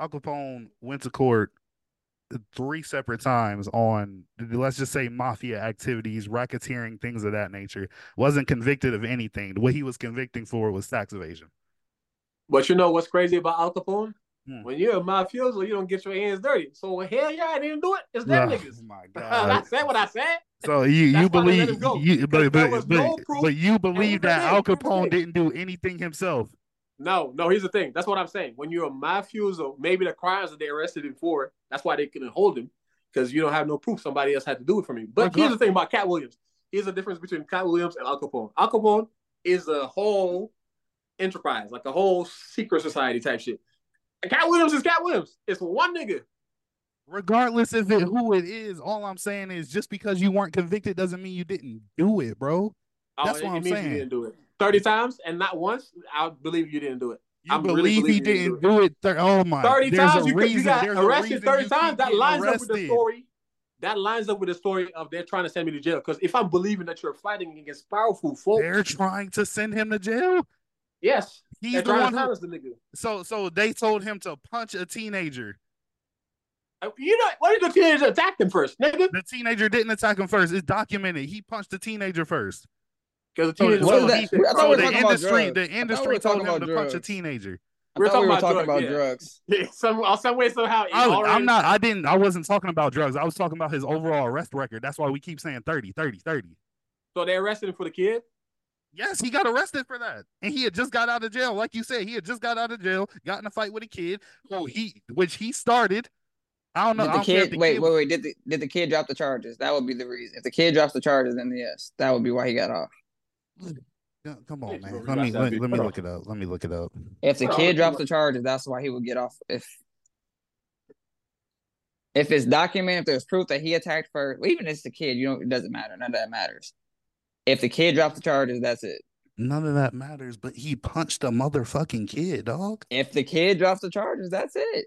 [SPEAKER 3] Al Capone went to court three separate times on let's just say mafia activities, racketeering, things of that nature. Wasn't convicted of anything. What he was convicting for was tax evasion.
[SPEAKER 5] But you know what's crazy about Al Capone?
[SPEAKER 3] Hmm.
[SPEAKER 5] When you're a mafioso, you don't get your hands dirty. So hell yeah, I didn't do it. It's them
[SPEAKER 3] Oh,
[SPEAKER 5] niggas.
[SPEAKER 3] my
[SPEAKER 5] I
[SPEAKER 3] God.
[SPEAKER 5] said what I said.
[SPEAKER 3] So you you
[SPEAKER 5] That's why
[SPEAKER 3] believe you but but,
[SPEAKER 5] no
[SPEAKER 3] but you believe that Al Capone didn't do anything himself.
[SPEAKER 5] No, no, here's the thing. That's what I'm saying. When you're a mafioso, maybe the crimes that they arrested him for, that's why they couldn't hold him. Because you don't have no proof. Somebody else had to do it for me. But here's the thing about Katt Williams. Here's the difference between Katt Williams and Al Capone. Al Capone is a whole enterprise, like a whole secret society type shit. And Katt Williams is Katt Williams. It's one nigga.
[SPEAKER 3] Regardless of it who it is, all I'm saying is just because you weren't convicted doesn't mean you didn't do it, bro.
[SPEAKER 5] Oh,
[SPEAKER 3] That's what I'm saying.
[SPEAKER 5] you didn't do it. 30 times and not once, I believe you didn't do it.
[SPEAKER 3] You
[SPEAKER 5] I really
[SPEAKER 3] believe he didn't do it. Thir- oh my!
[SPEAKER 5] 30
[SPEAKER 3] there's
[SPEAKER 5] times you,
[SPEAKER 3] reason-
[SPEAKER 5] got arrested 30 times. That lines up with the story. That lines up with the story of they're trying to send me to jail. Because if I'm believing that you're fighting against powerful folks,
[SPEAKER 3] They're trying to send him to jail.
[SPEAKER 5] yes,
[SPEAKER 3] He's the one who.
[SPEAKER 5] the nigga.
[SPEAKER 3] So so they told him to punch a teenager.
[SPEAKER 5] Uh, You know, why did the teenager attack him first, nigga?
[SPEAKER 3] The teenager didn't attack him first. It's documented. He punched the teenager first.
[SPEAKER 5] Because the
[SPEAKER 3] So,
[SPEAKER 5] teenager
[SPEAKER 4] What
[SPEAKER 5] was
[SPEAKER 4] that?
[SPEAKER 3] he-
[SPEAKER 4] I thought
[SPEAKER 3] so
[SPEAKER 4] we were
[SPEAKER 3] the
[SPEAKER 4] talking about
[SPEAKER 3] industry,
[SPEAKER 4] drugs.
[SPEAKER 3] the
[SPEAKER 4] I we
[SPEAKER 3] industry told
[SPEAKER 4] talking
[SPEAKER 3] him
[SPEAKER 4] about
[SPEAKER 3] to punch a teenager.
[SPEAKER 4] I
[SPEAKER 5] We're talking
[SPEAKER 4] we were
[SPEAKER 5] about
[SPEAKER 4] talking
[SPEAKER 5] drugs,
[SPEAKER 4] about
[SPEAKER 5] yeah.
[SPEAKER 4] drugs.
[SPEAKER 5] Yeah, some, some way, somehow.
[SPEAKER 3] I,
[SPEAKER 5] already-
[SPEAKER 3] I'm not. I didn't. I wasn't talking about drugs. I was talking about his overall arrest record. That's why we keep saying 30, 30, 30.
[SPEAKER 5] So they arrested him for the kid.
[SPEAKER 3] Yes, he got arrested for that, and he had just got out of jail. Like you said, he had just got out of jail, got in a fight with a kid who he, which he started. I don't know.
[SPEAKER 4] Did
[SPEAKER 3] I
[SPEAKER 4] the
[SPEAKER 3] don't care if
[SPEAKER 4] kid
[SPEAKER 3] the
[SPEAKER 4] wait,
[SPEAKER 3] kid-
[SPEAKER 4] wait, wait? Did the did the kid drop the charges? That would be the reason. If the kid drops the charges, then yes, that would be why he got off.
[SPEAKER 3] Come on, man. Let me let, let me look it up. Let me look it up.
[SPEAKER 4] If the kid drops the charges, that's why he would get off. If if it's documented, if there's proof that he attacked first, well, even if it's the kid, you know, it doesn't matter. None of that matters. If the kid drops the charges, that's it.
[SPEAKER 3] None of that matters, but he punched a motherfucking kid, dog.
[SPEAKER 4] If the kid drops the charges, that's it.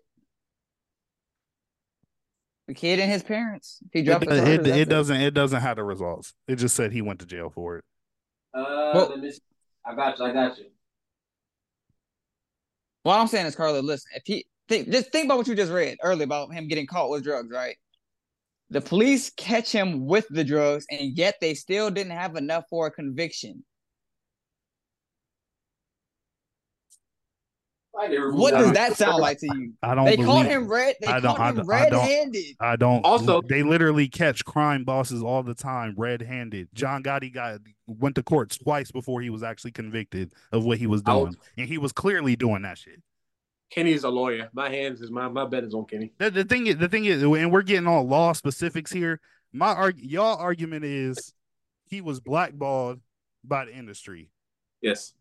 [SPEAKER 4] The kid and his parents. He dropped the
[SPEAKER 3] it, it, it doesn't it doesn't have the results. It just said he went to jail for it.
[SPEAKER 5] Uh,
[SPEAKER 4] Well-
[SPEAKER 5] let me see. I got you. I got you.
[SPEAKER 4] What I'm saying is, Carla, listen, if he think just think about what you just read earlier about him getting caught with drugs, right? The police catch him with the drugs, and yet they still didn't have enough for a conviction.
[SPEAKER 5] I never
[SPEAKER 4] What does that sound like to you?
[SPEAKER 3] I don't.
[SPEAKER 4] They
[SPEAKER 3] believe,
[SPEAKER 4] caught him red. They
[SPEAKER 3] I don't-
[SPEAKER 4] caught him
[SPEAKER 3] don't- I don't-
[SPEAKER 4] red-handed.
[SPEAKER 3] I don't.
[SPEAKER 5] Also-
[SPEAKER 3] they literally catch crime bosses all the time, red-handed. John Gotti got went to court twice before he was actually convicted of what he was doing,
[SPEAKER 5] was-
[SPEAKER 3] and he was clearly doing that shit.
[SPEAKER 5] Kenny's a lawyer. My hands is my my bet is on Kenny.
[SPEAKER 3] The, the thing is, the thing is, and we're getting all law specifics here. My arg- y'all argument is he was blackballed by the industry.
[SPEAKER 5] Yes.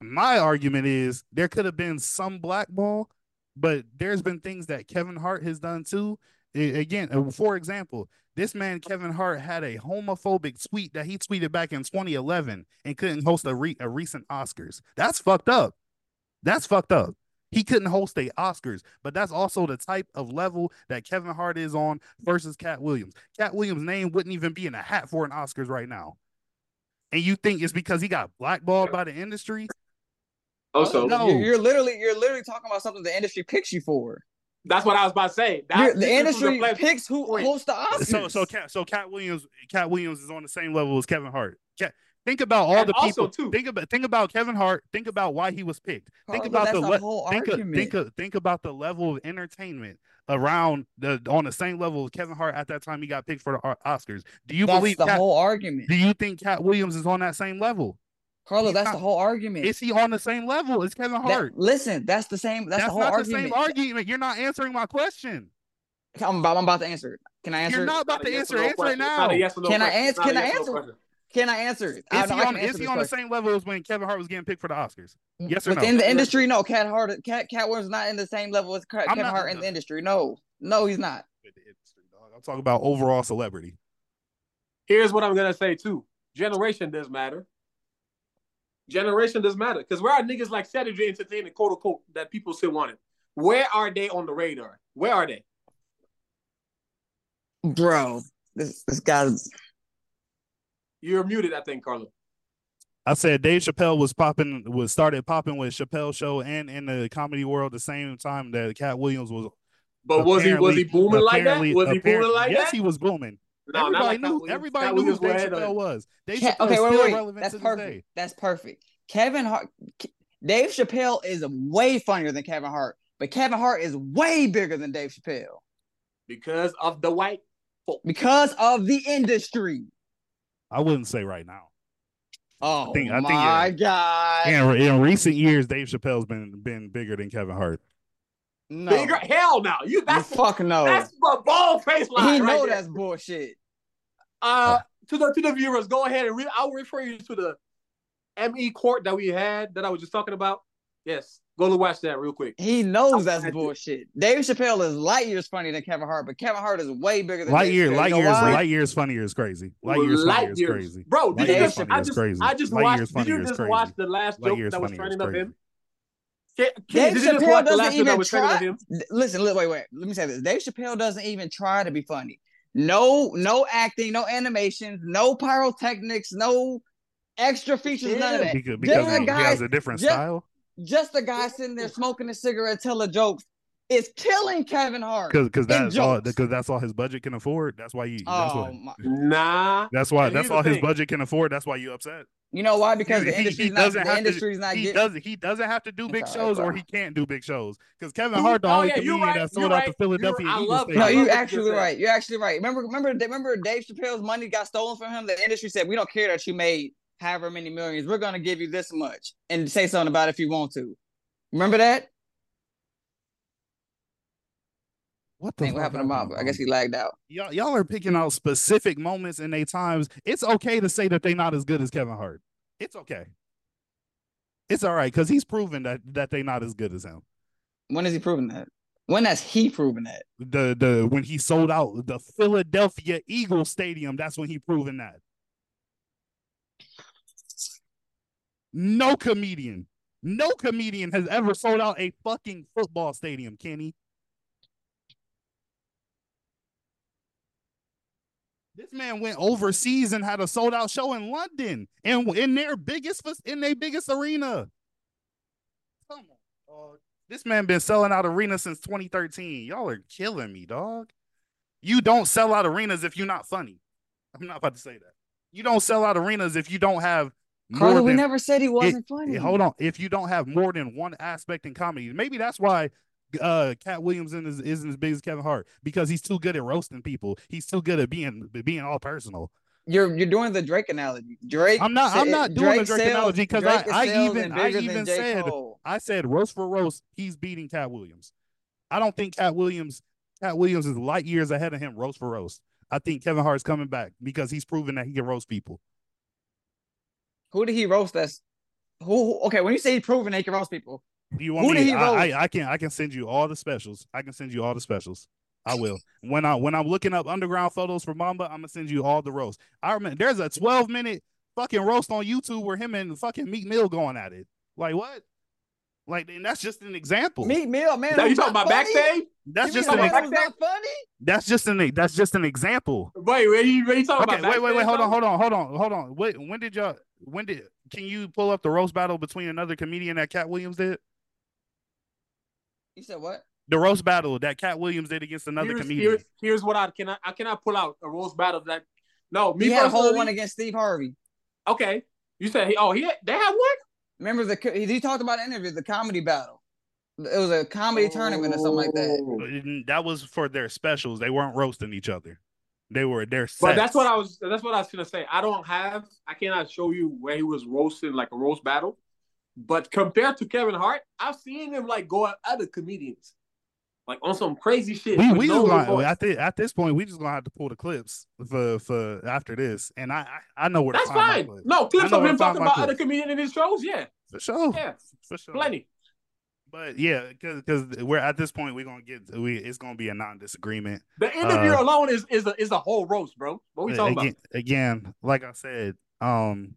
[SPEAKER 3] My argument is there could have been some blackball, but there's been things that Kevin Hart has done too. A- Again, uh, for example, this man Kevin Hart had a homophobic tweet that he tweeted back in 2011 and couldn't host a, re- a recent Oscars. That's fucked up. That's fucked up. He couldn't host a Oscars, but that's also the type of level that Kevin Hart is on versus Katt Williams. Katt Williams' name wouldn't even be in a hat for an Oscars right now. And you think it's because he got blackballed by the industry?
[SPEAKER 5] Oh, oh, also,
[SPEAKER 3] No.
[SPEAKER 4] You're, you're literally you're literally talking about something the industry picks you for.
[SPEAKER 5] that's what I was about to say. That,
[SPEAKER 4] the industry
[SPEAKER 5] play-
[SPEAKER 4] picks who
[SPEAKER 5] point.
[SPEAKER 4] hosts the Oscars.
[SPEAKER 3] So so Katt so Katt Williams Katt Williams is on the same level as Kevin Hart. Katt, think about all
[SPEAKER 5] And
[SPEAKER 3] the people.
[SPEAKER 5] too-
[SPEAKER 3] think about think about Kevin Hart. Think about why he was picked. Oh,
[SPEAKER 4] think
[SPEAKER 3] about
[SPEAKER 4] that's
[SPEAKER 3] the le-
[SPEAKER 4] whole
[SPEAKER 3] think of,
[SPEAKER 4] argument.
[SPEAKER 3] think of, think about the level of entertainment around the on the same level as Kevin Hart at that time he got picked for the uh, Oscars. Do you
[SPEAKER 4] That's
[SPEAKER 3] believe
[SPEAKER 4] the
[SPEAKER 3] Katt,
[SPEAKER 4] whole argument.
[SPEAKER 3] Do you think Katt Williams is on that same level?
[SPEAKER 4] Carlo,
[SPEAKER 3] He's
[SPEAKER 4] that's
[SPEAKER 3] not-
[SPEAKER 4] the whole argument.
[SPEAKER 3] Is he on the same level as Kevin
[SPEAKER 4] That-
[SPEAKER 3] Hart?
[SPEAKER 4] listen, that's the same. That's,
[SPEAKER 3] That's,
[SPEAKER 4] the whole
[SPEAKER 3] not
[SPEAKER 4] argument.
[SPEAKER 3] the same argument. You're not answering my question.
[SPEAKER 4] I'm about, I'm about to answer it. Can I answer?
[SPEAKER 3] You're
[SPEAKER 4] it?
[SPEAKER 3] not about
[SPEAKER 5] Not
[SPEAKER 3] to answer.
[SPEAKER 5] or no
[SPEAKER 3] Answer it
[SPEAKER 5] question. It's
[SPEAKER 3] now.
[SPEAKER 5] yes no
[SPEAKER 4] Can I
[SPEAKER 5] question.
[SPEAKER 4] Answer-
[SPEAKER 5] not
[SPEAKER 4] can I
[SPEAKER 5] yes or no
[SPEAKER 4] answer?
[SPEAKER 5] question.
[SPEAKER 4] Can I answer it? I
[SPEAKER 3] Is
[SPEAKER 4] know
[SPEAKER 3] he
[SPEAKER 4] I
[SPEAKER 3] on, is he
[SPEAKER 4] this
[SPEAKER 3] on the same level as when Kevin Hart was getting picked for the Oscars? Yes or no?
[SPEAKER 4] Within the industry, no. Katt Hart, Katt Katt Williams not in the same level as Kevin
[SPEAKER 3] not-
[SPEAKER 4] Hart in the industry. No, no, he's not.
[SPEAKER 3] With the industry, dog. I'm talking about overall celebrity.
[SPEAKER 5] Here's what I'm gonna say too. Generation does matter. Generation doesn't matter because where are niggas like Saturday Entertainment, quote unquote, that people still wanted? Where are they on the radar? Where are they?
[SPEAKER 4] Bro, this this guy's
[SPEAKER 5] You're muted, I think, Carlo.
[SPEAKER 3] I said Dave Chappelle was popping, was started popping with Chappelle Show and in the comedy world the same time that Katt Williams was.
[SPEAKER 5] But was he was he booming like that? Was he booming like
[SPEAKER 3] yes,
[SPEAKER 5] that?
[SPEAKER 3] he was booming.
[SPEAKER 5] No,
[SPEAKER 3] everybody
[SPEAKER 5] like
[SPEAKER 3] knew.
[SPEAKER 5] Williams.
[SPEAKER 3] Everybody
[SPEAKER 5] Katt
[SPEAKER 3] knew who Dave
[SPEAKER 5] was ahead of
[SPEAKER 3] Chappelle
[SPEAKER 5] him.
[SPEAKER 3] was. Dave
[SPEAKER 4] Katt,
[SPEAKER 3] Chappelle
[SPEAKER 4] okay,
[SPEAKER 3] is
[SPEAKER 4] wait,
[SPEAKER 3] still
[SPEAKER 4] wait,
[SPEAKER 3] relevant
[SPEAKER 4] that's
[SPEAKER 3] to this
[SPEAKER 4] perfect.
[SPEAKER 3] day.
[SPEAKER 4] That's perfect. Kevin Hart, K- Dave Chappelle is way funnier than Kevin Hart, but Kevin Hart is way bigger than Dave Chappelle
[SPEAKER 5] because of the white folk.
[SPEAKER 4] because of the industry.
[SPEAKER 3] I wouldn't say right now.
[SPEAKER 4] Oh
[SPEAKER 3] think- I think,
[SPEAKER 4] my
[SPEAKER 3] uh,
[SPEAKER 4] god!
[SPEAKER 3] In, in recent years, Dave Chappelle's been been bigger than Kevin Hart.
[SPEAKER 4] no,
[SPEAKER 5] Bigger hell now. You
[SPEAKER 4] You
[SPEAKER 5] that's
[SPEAKER 4] fuck no.
[SPEAKER 5] that's a bald face line.
[SPEAKER 4] he
[SPEAKER 5] right
[SPEAKER 4] know
[SPEAKER 5] there.
[SPEAKER 4] that's bullshit.
[SPEAKER 5] Uh, to the to the viewers, go ahead and read. I'll refer you to the ME court that we had that I was just talking about. Yes, go to watch that real quick.
[SPEAKER 4] He knows that's bullshit. Dave Chappelle is light years funnier than Kevin Hart, but Kevin Hart is way bigger than
[SPEAKER 3] Light
[SPEAKER 4] Dave
[SPEAKER 3] year,
[SPEAKER 4] Chappelle.
[SPEAKER 3] light
[SPEAKER 4] You know
[SPEAKER 3] years,
[SPEAKER 4] why?
[SPEAKER 3] light years funnier is crazy. Light years
[SPEAKER 5] Light
[SPEAKER 3] funnier is
[SPEAKER 5] years.
[SPEAKER 3] crazy.
[SPEAKER 5] Bro,
[SPEAKER 3] Light
[SPEAKER 5] did you just? I just,
[SPEAKER 3] crazy.
[SPEAKER 5] I just
[SPEAKER 3] Light
[SPEAKER 5] watched. Did you just watch the last
[SPEAKER 3] Light
[SPEAKER 5] joke
[SPEAKER 3] years
[SPEAKER 5] that was
[SPEAKER 3] funnier is
[SPEAKER 5] trending of
[SPEAKER 3] crazy.
[SPEAKER 5] him? Can,
[SPEAKER 4] Dave
[SPEAKER 5] can, did
[SPEAKER 4] Chappelle doesn't
[SPEAKER 5] last joke that
[SPEAKER 4] even
[SPEAKER 5] was trending of
[SPEAKER 4] try.
[SPEAKER 5] him?
[SPEAKER 4] Listen, look, wait, wait. Let me say this. Dave Chappelle doesn't even try to be funny. No, no acting, no animations, no pyrotechnics, no extra features, none of that.
[SPEAKER 3] Because,
[SPEAKER 4] Just
[SPEAKER 3] because
[SPEAKER 4] a
[SPEAKER 3] he, he
[SPEAKER 4] guy-
[SPEAKER 3] has a different
[SPEAKER 4] just-
[SPEAKER 3] style.
[SPEAKER 4] Just a guy sitting there smoking a cigarette, telling jokes, is killing Kevin Hart.
[SPEAKER 3] Because because
[SPEAKER 4] Big
[SPEAKER 3] that's all because that's all his budget can afford. That's why you. That's
[SPEAKER 4] Oh
[SPEAKER 3] what.
[SPEAKER 4] my!
[SPEAKER 5] Nah.
[SPEAKER 3] That's why.
[SPEAKER 5] And
[SPEAKER 3] That's
[SPEAKER 5] here's the
[SPEAKER 3] all his budget can afford. That's why you upset.
[SPEAKER 4] You know why? Because
[SPEAKER 3] He-
[SPEAKER 4] the
[SPEAKER 3] he-
[SPEAKER 4] industry's
[SPEAKER 3] he
[SPEAKER 4] not.
[SPEAKER 3] doesn't
[SPEAKER 4] The
[SPEAKER 3] have to-
[SPEAKER 4] industry's not
[SPEAKER 3] He
[SPEAKER 4] getting.
[SPEAKER 3] doesn't. He doesn't have to do big
[SPEAKER 4] It's all right,
[SPEAKER 3] shows, or he can't do big shows. Because Kevin Hart, the
[SPEAKER 5] Oh,
[SPEAKER 3] only
[SPEAKER 5] yeah, you're
[SPEAKER 3] comedian
[SPEAKER 5] right,
[SPEAKER 3] that sold
[SPEAKER 5] you're
[SPEAKER 3] out
[SPEAKER 5] right,
[SPEAKER 3] the Philadelphia
[SPEAKER 5] you're- I
[SPEAKER 3] Eagles
[SPEAKER 5] love
[SPEAKER 4] No,
[SPEAKER 5] I
[SPEAKER 4] you
[SPEAKER 5] love what you
[SPEAKER 4] actually right. You're actually right. Remember, remember, remember, Dave Chappelle's money got stolen from him. The industry said, "We don't care that you made however many millions. We're going to give you this much and say something about it if you want to." Remember that?
[SPEAKER 3] What the
[SPEAKER 4] what
[SPEAKER 3] fuck
[SPEAKER 4] happened to Bob? I guess he lagged out.
[SPEAKER 3] y'all y'all are picking out specific moments in their times. It's okay to say that they're not as good as Kevin Hart. It's okay. It's all right because he's proven that that they're not as good as him.
[SPEAKER 4] When has he proven that? When has he proven that?
[SPEAKER 3] The the when he sold out the Philadelphia Eagles stadium, that's when he proven that. No comedian, no comedian has ever sold out a fucking football stadium, Kenny. This man went overseas and had a sold out show in London and in their biggest in their biggest arena. Come on, dog. This man been selling out arenas since 2013. Y'all are killing me, dog. You don't sell out arenas if you're not funny. I'm not about to say that. You don't sell out arenas if you don't have more
[SPEAKER 4] Carlo, we never said he wasn't funny.
[SPEAKER 3] yeah, hold on. If you don't have more than one aspect in comedy, maybe that's why uh Katt Williams isn't as, isn't as big as Kevin Hart because he's too good at roasting people. He's too good at being being all personal.
[SPEAKER 4] You're you're doing the Drake analogy. Drake.
[SPEAKER 3] I'm not- I'm not doing the Drake
[SPEAKER 4] sells-
[SPEAKER 3] analogy 'cause
[SPEAKER 4] Drake
[SPEAKER 3] I- I even- I even said-
[SPEAKER 4] Cole.
[SPEAKER 3] I said roast for roast, he's beating Katt Williams. I don't think Katt Williams Katt Williams is light years ahead of him roast for roast. I think Kevin Hart's coming back because he's proven that he can roast people.
[SPEAKER 4] Who did he roast? That's who? Okay, when you say he's proven he can roast people,
[SPEAKER 3] Do you want
[SPEAKER 4] Who
[SPEAKER 3] me?
[SPEAKER 4] did he
[SPEAKER 3] I,
[SPEAKER 4] roast?
[SPEAKER 3] I, I can I can send you all the specials. I can send you all the specials. I will. When I when I'm looking up underground photos for Mamba, I'm gonna send you all the roast. I remember there's a 12 minute fucking roast on YouTube where him and fucking Meek Mill going at it. Like what? Like and that's just an example.
[SPEAKER 4] Meek Mill, man.
[SPEAKER 5] Now you talking about
[SPEAKER 4] funny?
[SPEAKER 5] backstage?
[SPEAKER 3] that's
[SPEAKER 4] You
[SPEAKER 3] just an
[SPEAKER 4] the
[SPEAKER 5] about
[SPEAKER 4] man
[SPEAKER 3] ex-
[SPEAKER 4] who's not funny?
[SPEAKER 3] that's just an that's just an example.
[SPEAKER 5] Wait, wait, you, wait, you talking
[SPEAKER 3] Okay,
[SPEAKER 5] about
[SPEAKER 3] wait, wait, wait, hold on, hold on, hold on, hold on. Wait, when did y'all when did can you pull up the roast battle between another comedian that Katt Williams did?
[SPEAKER 4] You said what?
[SPEAKER 3] The roast battle that Katt Williams did against another
[SPEAKER 5] here's,
[SPEAKER 3] comedian.
[SPEAKER 5] here's, here's what I cannot I cannot pull out a roast battle that no me
[SPEAKER 4] he had a whole one against Steve Harvey.
[SPEAKER 5] Okay, you said he oh he had, they had one.
[SPEAKER 4] Remember the he, he talked about an interview, the comedy battle. It was a comedy tournament or something like that.
[SPEAKER 5] Oh.
[SPEAKER 3] But it- That was for their specials. They weren't roasting each other. They were they're
[SPEAKER 5] But that's what I was. That's what I was gonna say. I don't have. I cannot show you where he was roasting like a roast battle. But compared to Kevin Hart, I've seen him like go at other comedians, like on some crazy shit.
[SPEAKER 3] we we
[SPEAKER 5] no
[SPEAKER 3] just gonna, at, the, at this point we just gonna have to pull the clips for for after this, and I I, I know where to
[SPEAKER 5] That's fine. No clips of him talking about
[SPEAKER 3] clips.
[SPEAKER 5] other comedians in his shows. Yeah,
[SPEAKER 3] for sure,
[SPEAKER 5] yeah,
[SPEAKER 3] for sure.
[SPEAKER 5] plenty.
[SPEAKER 3] But yeah, because because we're at this point we're gonna get we it's gonna be a non disagreement.
[SPEAKER 5] The interview
[SPEAKER 3] Uh,
[SPEAKER 5] alone is is a, is a whole roast, bro. What we talking
[SPEAKER 3] again, again, like I said, um,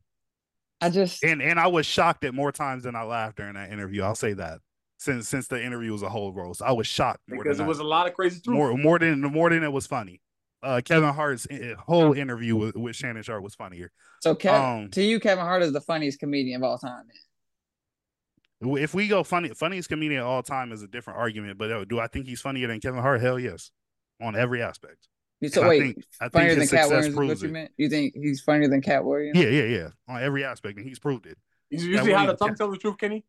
[SPEAKER 4] I just
[SPEAKER 3] and and I was shocked at more times than I laughed during that interview. I'll say that since since the interview was a whole roast, I was shocked more
[SPEAKER 5] Because
[SPEAKER 3] than
[SPEAKER 5] it was a lot of crazy truth.
[SPEAKER 3] more more than more than it was funny. Uh, Kevin Hart's uh, whole interview with, with Shannon Sharpe was funnier.
[SPEAKER 4] so Kev,
[SPEAKER 3] Um,
[SPEAKER 4] to you, Kevin Hart is the funniest comedian of all time.
[SPEAKER 3] If we go funny, funniest comedian of all time is a different argument. But uh, do I think he's funnier than Kevin Hart? Hell yes, on every aspect.
[SPEAKER 4] So
[SPEAKER 3] And I
[SPEAKER 4] wait,
[SPEAKER 3] think- I think
[SPEAKER 4] funnier than
[SPEAKER 3] his
[SPEAKER 4] Katt
[SPEAKER 3] success
[SPEAKER 4] Williams what
[SPEAKER 3] proves
[SPEAKER 4] you
[SPEAKER 3] it.
[SPEAKER 4] meant? You think he's funnier than Katt Williams?
[SPEAKER 3] Yeah, yeah, yeah, on every aspect, and he's proved it.
[SPEAKER 5] You, you see
[SPEAKER 3] what
[SPEAKER 5] how the tongue tells the truth, Kenny?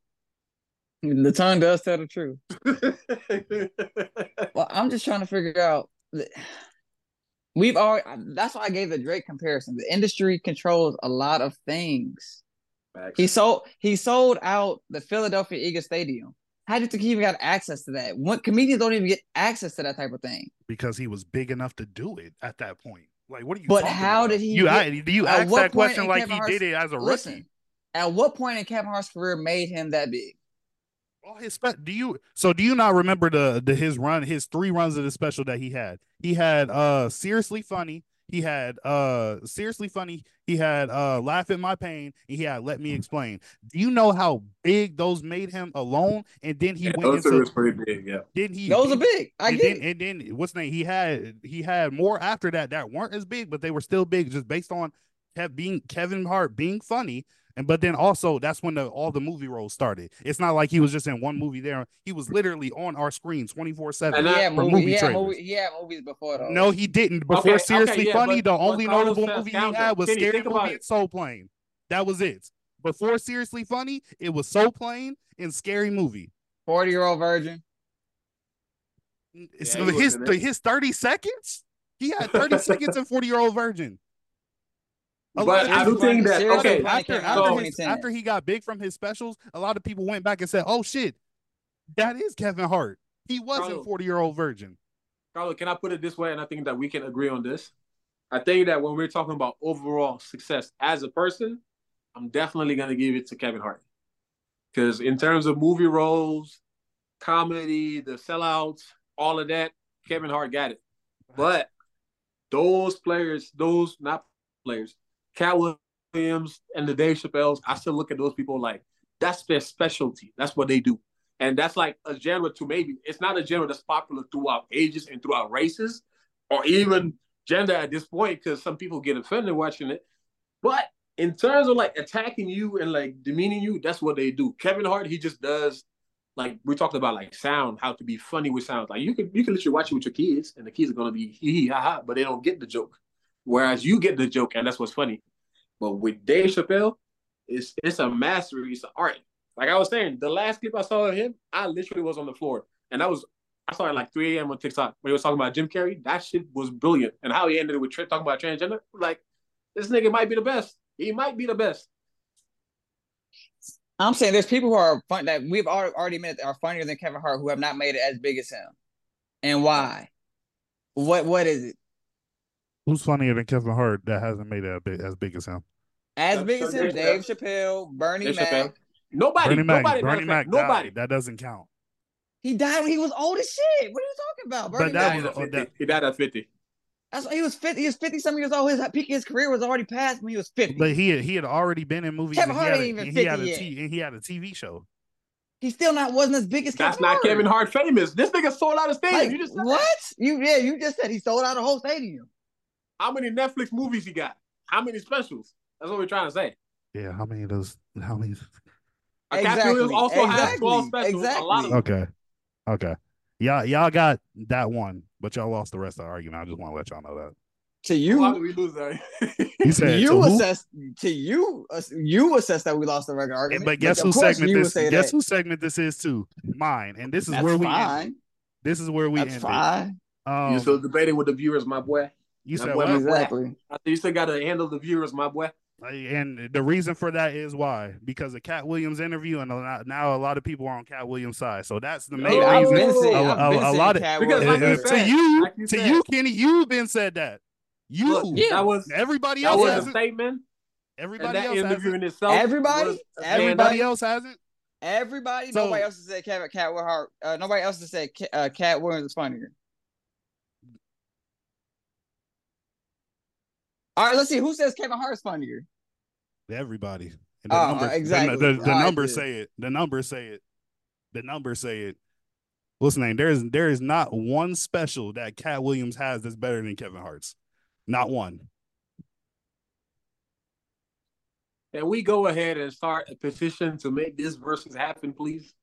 [SPEAKER 4] The tongue does tell the truth. Well, I'm just trying to figure out. the- We've already. That's why I gave the Drake comparison. The industry controls a lot of things. He sold. He sold out the Philadelphia Eagles Stadium. How do you think he even got access to that? What comedians don't even get access to that type of thing?
[SPEAKER 3] because he was big enough to do it at that point. Like, what are you?
[SPEAKER 4] But how
[SPEAKER 3] about?
[SPEAKER 4] did he
[SPEAKER 3] You
[SPEAKER 4] get-
[SPEAKER 3] I, do you ask that question like
[SPEAKER 4] Kevin
[SPEAKER 3] he
[SPEAKER 4] Hart's-
[SPEAKER 3] did it as a rookie?
[SPEAKER 4] Listen, at what point in Kevin Hart's career made him that big?
[SPEAKER 3] All his spe- do you so do you not remember the the his run his three runs of the special that he had? He had uh seriously funny. He had uh seriously funny. He had uh laugh at my pain. And he had let me explain. Do you know how big those made him alone? And then he
[SPEAKER 5] Yeah,
[SPEAKER 3] went
[SPEAKER 5] those two
[SPEAKER 3] into
[SPEAKER 5] is pretty big. Yeah,
[SPEAKER 3] didn't he?
[SPEAKER 4] Those are big. I
[SPEAKER 3] and
[SPEAKER 4] get
[SPEAKER 3] then, and then what's the name? He had he had more after that that weren't as big, but they were still big just based on Kev being Kevin Hart being funny. And but then also that's when the all the movie roles started. It's not like he was just in one movie there. He was literally on our screen 24
[SPEAKER 5] And
[SPEAKER 3] seven.
[SPEAKER 4] He
[SPEAKER 5] I-
[SPEAKER 4] had,
[SPEAKER 3] for
[SPEAKER 4] movie,
[SPEAKER 3] movie
[SPEAKER 4] he,
[SPEAKER 3] trailers.
[SPEAKER 4] movie, he movies before though.
[SPEAKER 3] No, he didn't. Before
[SPEAKER 5] Okay, okay,
[SPEAKER 3] seriously
[SPEAKER 5] yeah,
[SPEAKER 3] funny,
[SPEAKER 5] but-
[SPEAKER 3] the only notable
[SPEAKER 5] says
[SPEAKER 3] movie he had was
[SPEAKER 5] Kenny,
[SPEAKER 3] Scary
[SPEAKER 5] think
[SPEAKER 3] Movie and. Soul Plane. That was it. Before seriously funny, it was Soul Plane and Scary Movie.
[SPEAKER 4] forty year old virgin.
[SPEAKER 3] So his his 30 seconds? He had 30 seconds and 40 year old virgin. A
[SPEAKER 5] but I do
[SPEAKER 3] people-
[SPEAKER 5] think that okay.
[SPEAKER 4] Funny
[SPEAKER 3] after after, his, after he got big from his specials, a lot of people went back and said, "Oh shit, that is Kevin Hart. He was in
[SPEAKER 5] Carlo.
[SPEAKER 3] 40 year old virgin."
[SPEAKER 5] Carlo, can I put it this way? And I think that we can agree on this. I think that when we're talking about overall success as a person, I'm definitely going to give it to Kevin Hart. Because in terms of movie roles, comedy, the sellouts, all of that, Kevin Hart got it. But those players, those not players, Katt Williams and the Dave Chappelle's, I still look at those people like that's their specialty. That's what they do. And that's like a genre to maybe it's not a genre that's popular throughout ages and throughout races or even gender at this point because some people get offended watching it. But in terms of like attacking you and like demeaning you, that's what they do. Kevin Hart, he just does like we talked about like sound, how to be funny with sound. Like you can you can literally watch it with your kids and the kids are gonna be hee hee ha ha, but they don't get the joke. Whereas you get the joke and that's what's funny. But with Dave Chappelle, it's it's a mastery, it's an art. Like I was saying, the last clip I saw of him, I literally was on the floor. And that was I saw it like 3 a.m. on TikTok when he was talking about Jim Carrey. That shit was brilliant. And how he ended it with talking about transgender. Like, this nigga might be the best. He might be the best.
[SPEAKER 4] I'm saying there's people who are fun that we've al- already admitted are funnier than Kevin Hart who have not made it as big as him. And why? What what is it?
[SPEAKER 3] Who's funnier than Kevin Hart that hasn't made it a bit as big as him?
[SPEAKER 4] As big as him,
[SPEAKER 5] Dave
[SPEAKER 4] Dave Chappelle, Bernie
[SPEAKER 5] Dave
[SPEAKER 4] Mac.
[SPEAKER 5] Chappelle. Nobody,
[SPEAKER 3] Bernie Mac,
[SPEAKER 5] nobody,
[SPEAKER 3] Bernie Mac,
[SPEAKER 5] nobody.
[SPEAKER 3] died. That doesn't count.
[SPEAKER 4] He died when he was old as shit. What are you talking about? Bernie
[SPEAKER 3] But that
[SPEAKER 4] Mac.
[SPEAKER 3] was-
[SPEAKER 5] He died at
[SPEAKER 3] oh, that-
[SPEAKER 5] 50. He died at 50.
[SPEAKER 4] That's he was 50. He was 50 some years old. His peak of his career was already past when he was 50.
[SPEAKER 3] But he had, he had already been in movies.
[SPEAKER 4] Kevin
[SPEAKER 3] he
[SPEAKER 4] Hart
[SPEAKER 3] had a-
[SPEAKER 4] ain't even
[SPEAKER 3] and he had
[SPEAKER 4] 50
[SPEAKER 3] a
[SPEAKER 4] yet.
[SPEAKER 3] T- and he had a TV show.
[SPEAKER 4] he still not wasn't as big as
[SPEAKER 5] That's
[SPEAKER 4] Kevin
[SPEAKER 5] not
[SPEAKER 4] Hart.
[SPEAKER 5] Kevin Hart famous. This nigga sold out a stadium.
[SPEAKER 4] Like,
[SPEAKER 5] you just said that.
[SPEAKER 4] what? You yeah, you just said he sold out a whole stadium.
[SPEAKER 5] How many Netflix movies he got? How many specials? That's what we're trying to say.
[SPEAKER 3] Yeah, how many of those? How many?
[SPEAKER 5] A Katt
[SPEAKER 4] Exactly,
[SPEAKER 5] Williams also has
[SPEAKER 4] exactly,
[SPEAKER 5] 12 specials. A lot of.
[SPEAKER 3] Okay, okay. Y'all, y'all got that one, but y'all lost the rest of the argument. I just want to let y'all know that.
[SPEAKER 4] To you,
[SPEAKER 5] did we lose that?
[SPEAKER 3] You said
[SPEAKER 4] you
[SPEAKER 3] to who?
[SPEAKER 4] assess to you uh, you assess that we lost the record argument.
[SPEAKER 3] But guess
[SPEAKER 4] of
[SPEAKER 3] whose
[SPEAKER 4] course
[SPEAKER 3] segment this? Guess
[SPEAKER 4] that.
[SPEAKER 3] whose segment this is too? Mine. And this is
[SPEAKER 4] That's
[SPEAKER 3] where we.
[SPEAKER 4] fine.
[SPEAKER 3] End. This is where we
[SPEAKER 4] That's
[SPEAKER 3] end.
[SPEAKER 4] fine.
[SPEAKER 3] Um,
[SPEAKER 5] you still debating with the viewers, my boy.
[SPEAKER 3] You said
[SPEAKER 5] boy
[SPEAKER 3] what?
[SPEAKER 4] Exactly.
[SPEAKER 5] You still got to handle the viewers, my boy.
[SPEAKER 3] And the reason for that is why because of Katt Williams' interview, and now a lot of people are on Katt Williams' side. So that's the main
[SPEAKER 5] No,
[SPEAKER 4] I've
[SPEAKER 3] reason.
[SPEAKER 4] been seeing,
[SPEAKER 3] a-
[SPEAKER 4] I've
[SPEAKER 3] a-
[SPEAKER 4] been
[SPEAKER 3] a lot of-
[SPEAKER 4] Katt
[SPEAKER 5] Because like you
[SPEAKER 3] Uh, to you,
[SPEAKER 5] like you
[SPEAKER 3] to
[SPEAKER 5] said.
[SPEAKER 3] you, Kenny, you've been said that. You,
[SPEAKER 5] Look,
[SPEAKER 4] Yeah.
[SPEAKER 5] that was
[SPEAKER 3] everybody
[SPEAKER 5] that
[SPEAKER 3] else
[SPEAKER 5] was a
[SPEAKER 3] hasn't.
[SPEAKER 5] statement,
[SPEAKER 3] Everybody
[SPEAKER 5] that
[SPEAKER 3] else
[SPEAKER 5] interview
[SPEAKER 3] hasn't.
[SPEAKER 5] in itself.
[SPEAKER 4] Everybody?
[SPEAKER 5] was
[SPEAKER 4] Everybody?
[SPEAKER 3] Everybody else hasn't.
[SPEAKER 4] Everybody,
[SPEAKER 3] So-
[SPEAKER 4] nobody else has said Katt Katt Hart. Uh, nobody else has said Ca- uh, Katt Williams is funnier. All right, let's see who says Kevin Hart's funnier.
[SPEAKER 3] Everybody. And the ah,
[SPEAKER 4] Oh,
[SPEAKER 3] numbers,
[SPEAKER 4] exactly.
[SPEAKER 3] The, the,
[SPEAKER 4] All right,
[SPEAKER 3] numbers say it. The numbers say it. The numbers say it. What's the name? There is there is not one special that Katt Williams has that's better than Kevin Hart's. Not one.
[SPEAKER 5] Can we go ahead and start a petition to make this versus happen, please?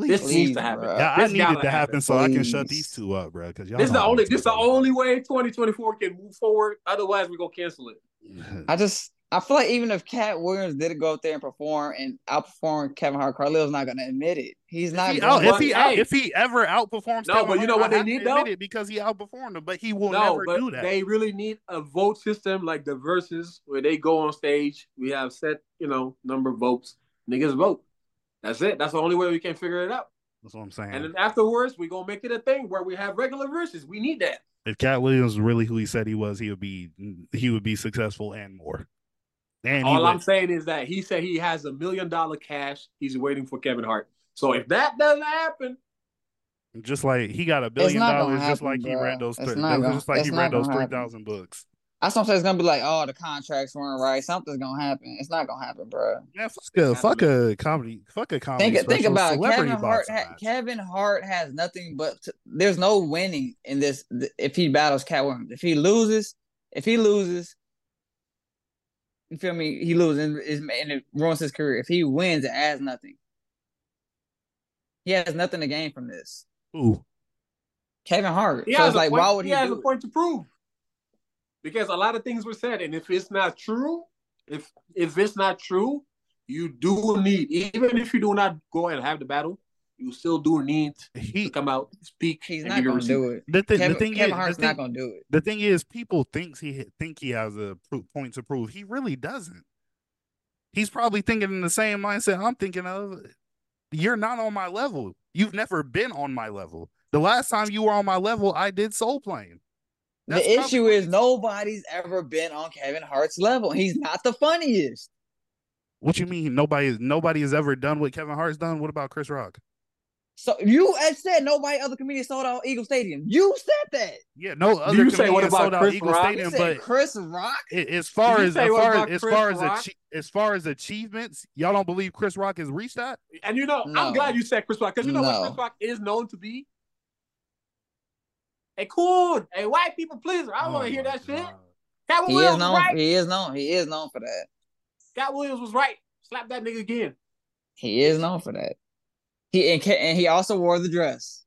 [SPEAKER 3] Please.
[SPEAKER 5] This needs to happen.
[SPEAKER 4] bruh.
[SPEAKER 3] Yeah, I need it
[SPEAKER 5] gotta
[SPEAKER 3] happen
[SPEAKER 5] happen,
[SPEAKER 3] so I can shut these two up, bro. Because y'all
[SPEAKER 5] This is the only this the only way 2024 can move forward. Otherwise, we're gonna cancel it.
[SPEAKER 4] I just I feel like even if Katt Williams did go up there and perform and outperform Kevin Hart, Carlil's not gonna admit it. He's not.
[SPEAKER 3] If he,
[SPEAKER 4] going
[SPEAKER 3] out, if he out, if he ever outperforms,
[SPEAKER 5] No,
[SPEAKER 3] Kevin
[SPEAKER 5] but you know
[SPEAKER 3] Hart,
[SPEAKER 5] what
[SPEAKER 3] I
[SPEAKER 5] they
[SPEAKER 3] have to
[SPEAKER 5] need,
[SPEAKER 3] admit
[SPEAKER 5] though?
[SPEAKER 3] it because he outperformed him, but he will
[SPEAKER 5] no,
[SPEAKER 3] never
[SPEAKER 5] but
[SPEAKER 3] do that.
[SPEAKER 5] they really need a vote system like the verses where they go on stage. We have set, you know, number of votes. Niggas vote. That's it. That's the only way we can figure it out.
[SPEAKER 3] That's what I'm saying.
[SPEAKER 5] And then afterwards, we're gonna make it a thing where we have regular verses. We need that.
[SPEAKER 3] if Katt Williams was really who he said he was, he would be he would be successful and more. And he
[SPEAKER 5] All I'm saying is that he said he has a million dollar cash. He's waiting for Kevin Hart. So if that doesn't happen,
[SPEAKER 3] just like he got a billion
[SPEAKER 4] not gonna
[SPEAKER 3] dollars, just
[SPEAKER 4] happen,
[SPEAKER 3] like he
[SPEAKER 4] bruh.
[SPEAKER 3] read those,
[SPEAKER 4] It's
[SPEAKER 3] th-
[SPEAKER 4] not gonna-
[SPEAKER 3] just like he
[SPEAKER 4] it's
[SPEAKER 3] read
[SPEAKER 4] not
[SPEAKER 3] those
[SPEAKER 4] gonna
[SPEAKER 3] three
[SPEAKER 4] happen.
[SPEAKER 3] thousand books.
[SPEAKER 4] That's what I'm saying. It's gonna be like, oh, the contracts weren't right. Something's gonna happen. It's not gonna happen, bro.
[SPEAKER 3] Yeah, fuck a fuck a comedy, fuck a comedy.
[SPEAKER 4] Think think about it. Kevin Hart. Ha- Kevin Hart has nothing but to, there's no winning in this th- if he battles Katt Williams. If he loses, if he loses, you feel me? He loses and, and it ruins his career. If he wins, it adds nothing. He has nothing to gain from this.
[SPEAKER 3] Ooh,
[SPEAKER 4] Kevin Hart.
[SPEAKER 5] he
[SPEAKER 4] so it's like,
[SPEAKER 5] point,
[SPEAKER 4] why would he,
[SPEAKER 5] has
[SPEAKER 4] do
[SPEAKER 5] a
[SPEAKER 4] it?
[SPEAKER 5] point to prove. Because a lot of things were said, and if it's not true, if if it's not true, you do need, even if you do not go and have the battle, you still do need to come out, speak.
[SPEAKER 4] He's
[SPEAKER 5] and
[SPEAKER 4] not gonna
[SPEAKER 5] receipt.
[SPEAKER 4] do it.
[SPEAKER 3] the, thi-
[SPEAKER 4] Kevin,
[SPEAKER 3] the thing
[SPEAKER 4] Kevin
[SPEAKER 3] is,
[SPEAKER 4] Hart's
[SPEAKER 3] the thing,
[SPEAKER 4] not gonna do it.
[SPEAKER 3] the thing is, people thinks he think he has a pro- point to prove. He really doesn't. He's probably thinking in the same mindset I'm thinking of. You're not on my level. You've never been on my level. The last time you were on my level, I did Soul Plane. That's
[SPEAKER 4] the issue is nobody's ever been on Kevin Hart's level. He's not the funniest.
[SPEAKER 3] What you mean? Nobody, is nobody has ever done what Kevin Hart's done. What about Chris Rock?
[SPEAKER 4] So you had said nobody other comedian sold out Eagle Stadium. You said that.
[SPEAKER 3] Yeah, no other
[SPEAKER 5] you say what
[SPEAKER 3] comedian
[SPEAKER 5] about
[SPEAKER 3] sold out
[SPEAKER 5] Chris
[SPEAKER 3] Eagle
[SPEAKER 5] Rock?
[SPEAKER 3] Stadium,
[SPEAKER 4] said
[SPEAKER 3] but
[SPEAKER 4] Chris Rock.
[SPEAKER 3] as far as as far as as far as
[SPEAKER 5] Rock?
[SPEAKER 3] achie- as far as achievements, y'all don't believe Chris Rock has reached that?
[SPEAKER 5] And you know,
[SPEAKER 4] No.
[SPEAKER 5] I'm glad you said Chris Rock because you know
[SPEAKER 4] No.
[SPEAKER 5] what Chris Rock is known to be. A cool, a white people pleaser. I don't want
[SPEAKER 3] Oh
[SPEAKER 5] to hear
[SPEAKER 3] my
[SPEAKER 5] that shit.
[SPEAKER 3] God.
[SPEAKER 5] Katt
[SPEAKER 4] He
[SPEAKER 5] Williams
[SPEAKER 4] is
[SPEAKER 5] was
[SPEAKER 4] known.
[SPEAKER 5] right.
[SPEAKER 4] He is known. He is known for that.
[SPEAKER 5] Katt Williams was right. Slap that nigga again.
[SPEAKER 4] He is known for that. He and, and he also wore the dress.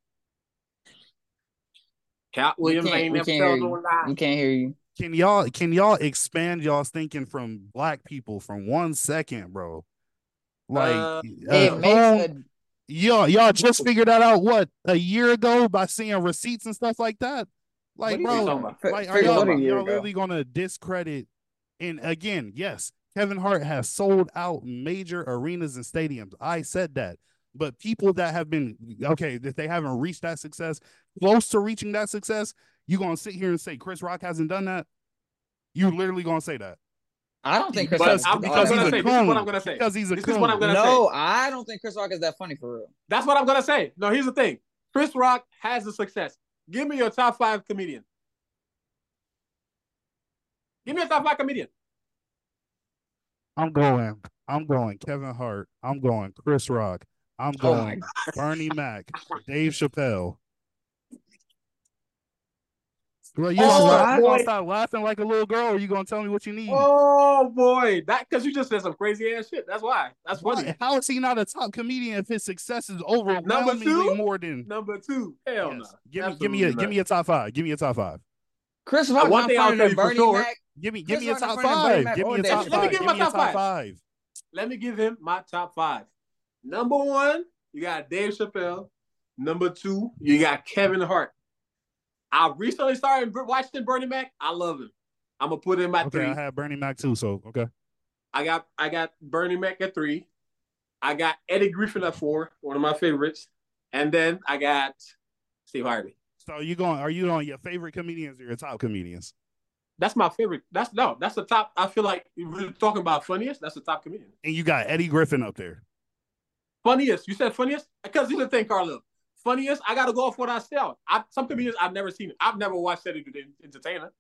[SPEAKER 4] Katt
[SPEAKER 5] Williams
[SPEAKER 4] can't-
[SPEAKER 5] ain't never
[SPEAKER 4] can't
[SPEAKER 5] tell
[SPEAKER 4] hear
[SPEAKER 5] no
[SPEAKER 4] you.
[SPEAKER 5] lie.
[SPEAKER 4] We can't hear you.
[SPEAKER 3] Can y'all can y'all expand y'all's thinking from black people from one second, bro? Like
[SPEAKER 5] Uh,
[SPEAKER 4] It
[SPEAKER 3] uh,
[SPEAKER 4] makes
[SPEAKER 3] home-
[SPEAKER 4] a
[SPEAKER 3] y'all y'all just figured that out what a year ago by seeing receipts and stuff like that. Like,
[SPEAKER 4] What are you
[SPEAKER 3] bro,
[SPEAKER 5] talking about?
[SPEAKER 4] Fi-
[SPEAKER 3] like are y'all, y'all really gonna discredit? And again, yes, Kevin Hart has sold out major arenas and stadiums. I said that. But people that have been okay, if they haven't reached that success, close to reaching that success, you gonna sit here and say Chris Rock hasn't done that? You literally gonna say that
[SPEAKER 4] I don't think Chris
[SPEAKER 5] But
[SPEAKER 4] Rock's
[SPEAKER 5] I'm,
[SPEAKER 3] because
[SPEAKER 5] I'm
[SPEAKER 3] he's a
[SPEAKER 5] say this is what. I'm gonna say.
[SPEAKER 3] because he's a
[SPEAKER 5] This is what I'm gonna
[SPEAKER 4] No,
[SPEAKER 5] say.
[SPEAKER 4] I don't think Chris Rock is that funny for real.
[SPEAKER 5] That's what I'm gonna say. No, here's the thing. Chris Rock has the success. Give me your top five comedian. Give me a top five comedian.
[SPEAKER 3] I'm going. I'm going Kevin Hart. I'm going Chris Rock. I'm
[SPEAKER 4] Oh
[SPEAKER 3] going Bernie Mac, Dave Chappelle. Well, you
[SPEAKER 5] Oh,
[SPEAKER 3] gonna, la- you
[SPEAKER 5] boy.
[SPEAKER 3] gonna stop laughing like a little girl, or you gonna tell me what you need?
[SPEAKER 5] Oh boy, that because you just said some crazy ass shit. That's why. That's funny.
[SPEAKER 3] Why- How is he not a top comedian if his success is overwhelmingly
[SPEAKER 5] two?
[SPEAKER 3] more than?
[SPEAKER 5] Number two, hell
[SPEAKER 3] Yes.
[SPEAKER 5] no.
[SPEAKER 3] Give me, give me a,
[SPEAKER 5] Absolutely
[SPEAKER 3] give me a top five. Give me a top five.
[SPEAKER 4] Chris Rock uh,
[SPEAKER 5] one
[SPEAKER 4] not
[SPEAKER 5] thing I'll
[SPEAKER 4] funnier
[SPEAKER 5] tell you for
[SPEAKER 4] Bernie
[SPEAKER 5] sure-
[SPEAKER 4] Mac.
[SPEAKER 3] Give me, give
[SPEAKER 4] Chris
[SPEAKER 3] me a top
[SPEAKER 4] funnier than Bernie
[SPEAKER 3] five. Give me a top
[SPEAKER 4] Chappelle.
[SPEAKER 5] Let me give
[SPEAKER 3] Give
[SPEAKER 5] my top
[SPEAKER 3] top
[SPEAKER 5] five.
[SPEAKER 3] five.
[SPEAKER 5] Let me give him my top five. Number one, you got Dave Chappelle. Number two, you got Kevin Hart. I recently started watching Bernie Mac. I love him. I'm gonna put him at
[SPEAKER 3] Okay,
[SPEAKER 5] three.
[SPEAKER 3] I have Bernie Mac too. So okay.
[SPEAKER 5] I got I got Bernie Mac at three. I got Eddie Griffin at four, one of my favorites, and then I got Steve Harvey.
[SPEAKER 3] So you going? Are you on your favorite comedians or your top comedians?
[SPEAKER 5] That's my favorite. That's no, that's the top. I feel like we're talking about funniest. That's the top comedian.
[SPEAKER 3] And you got Eddie Griffin up there.
[SPEAKER 5] Funniest. You said funniest because here's the thing, Carlo. Funniest. I got to go off what I sell. I, some comedians I've never seen. I've never watched Eddie the Entertainer.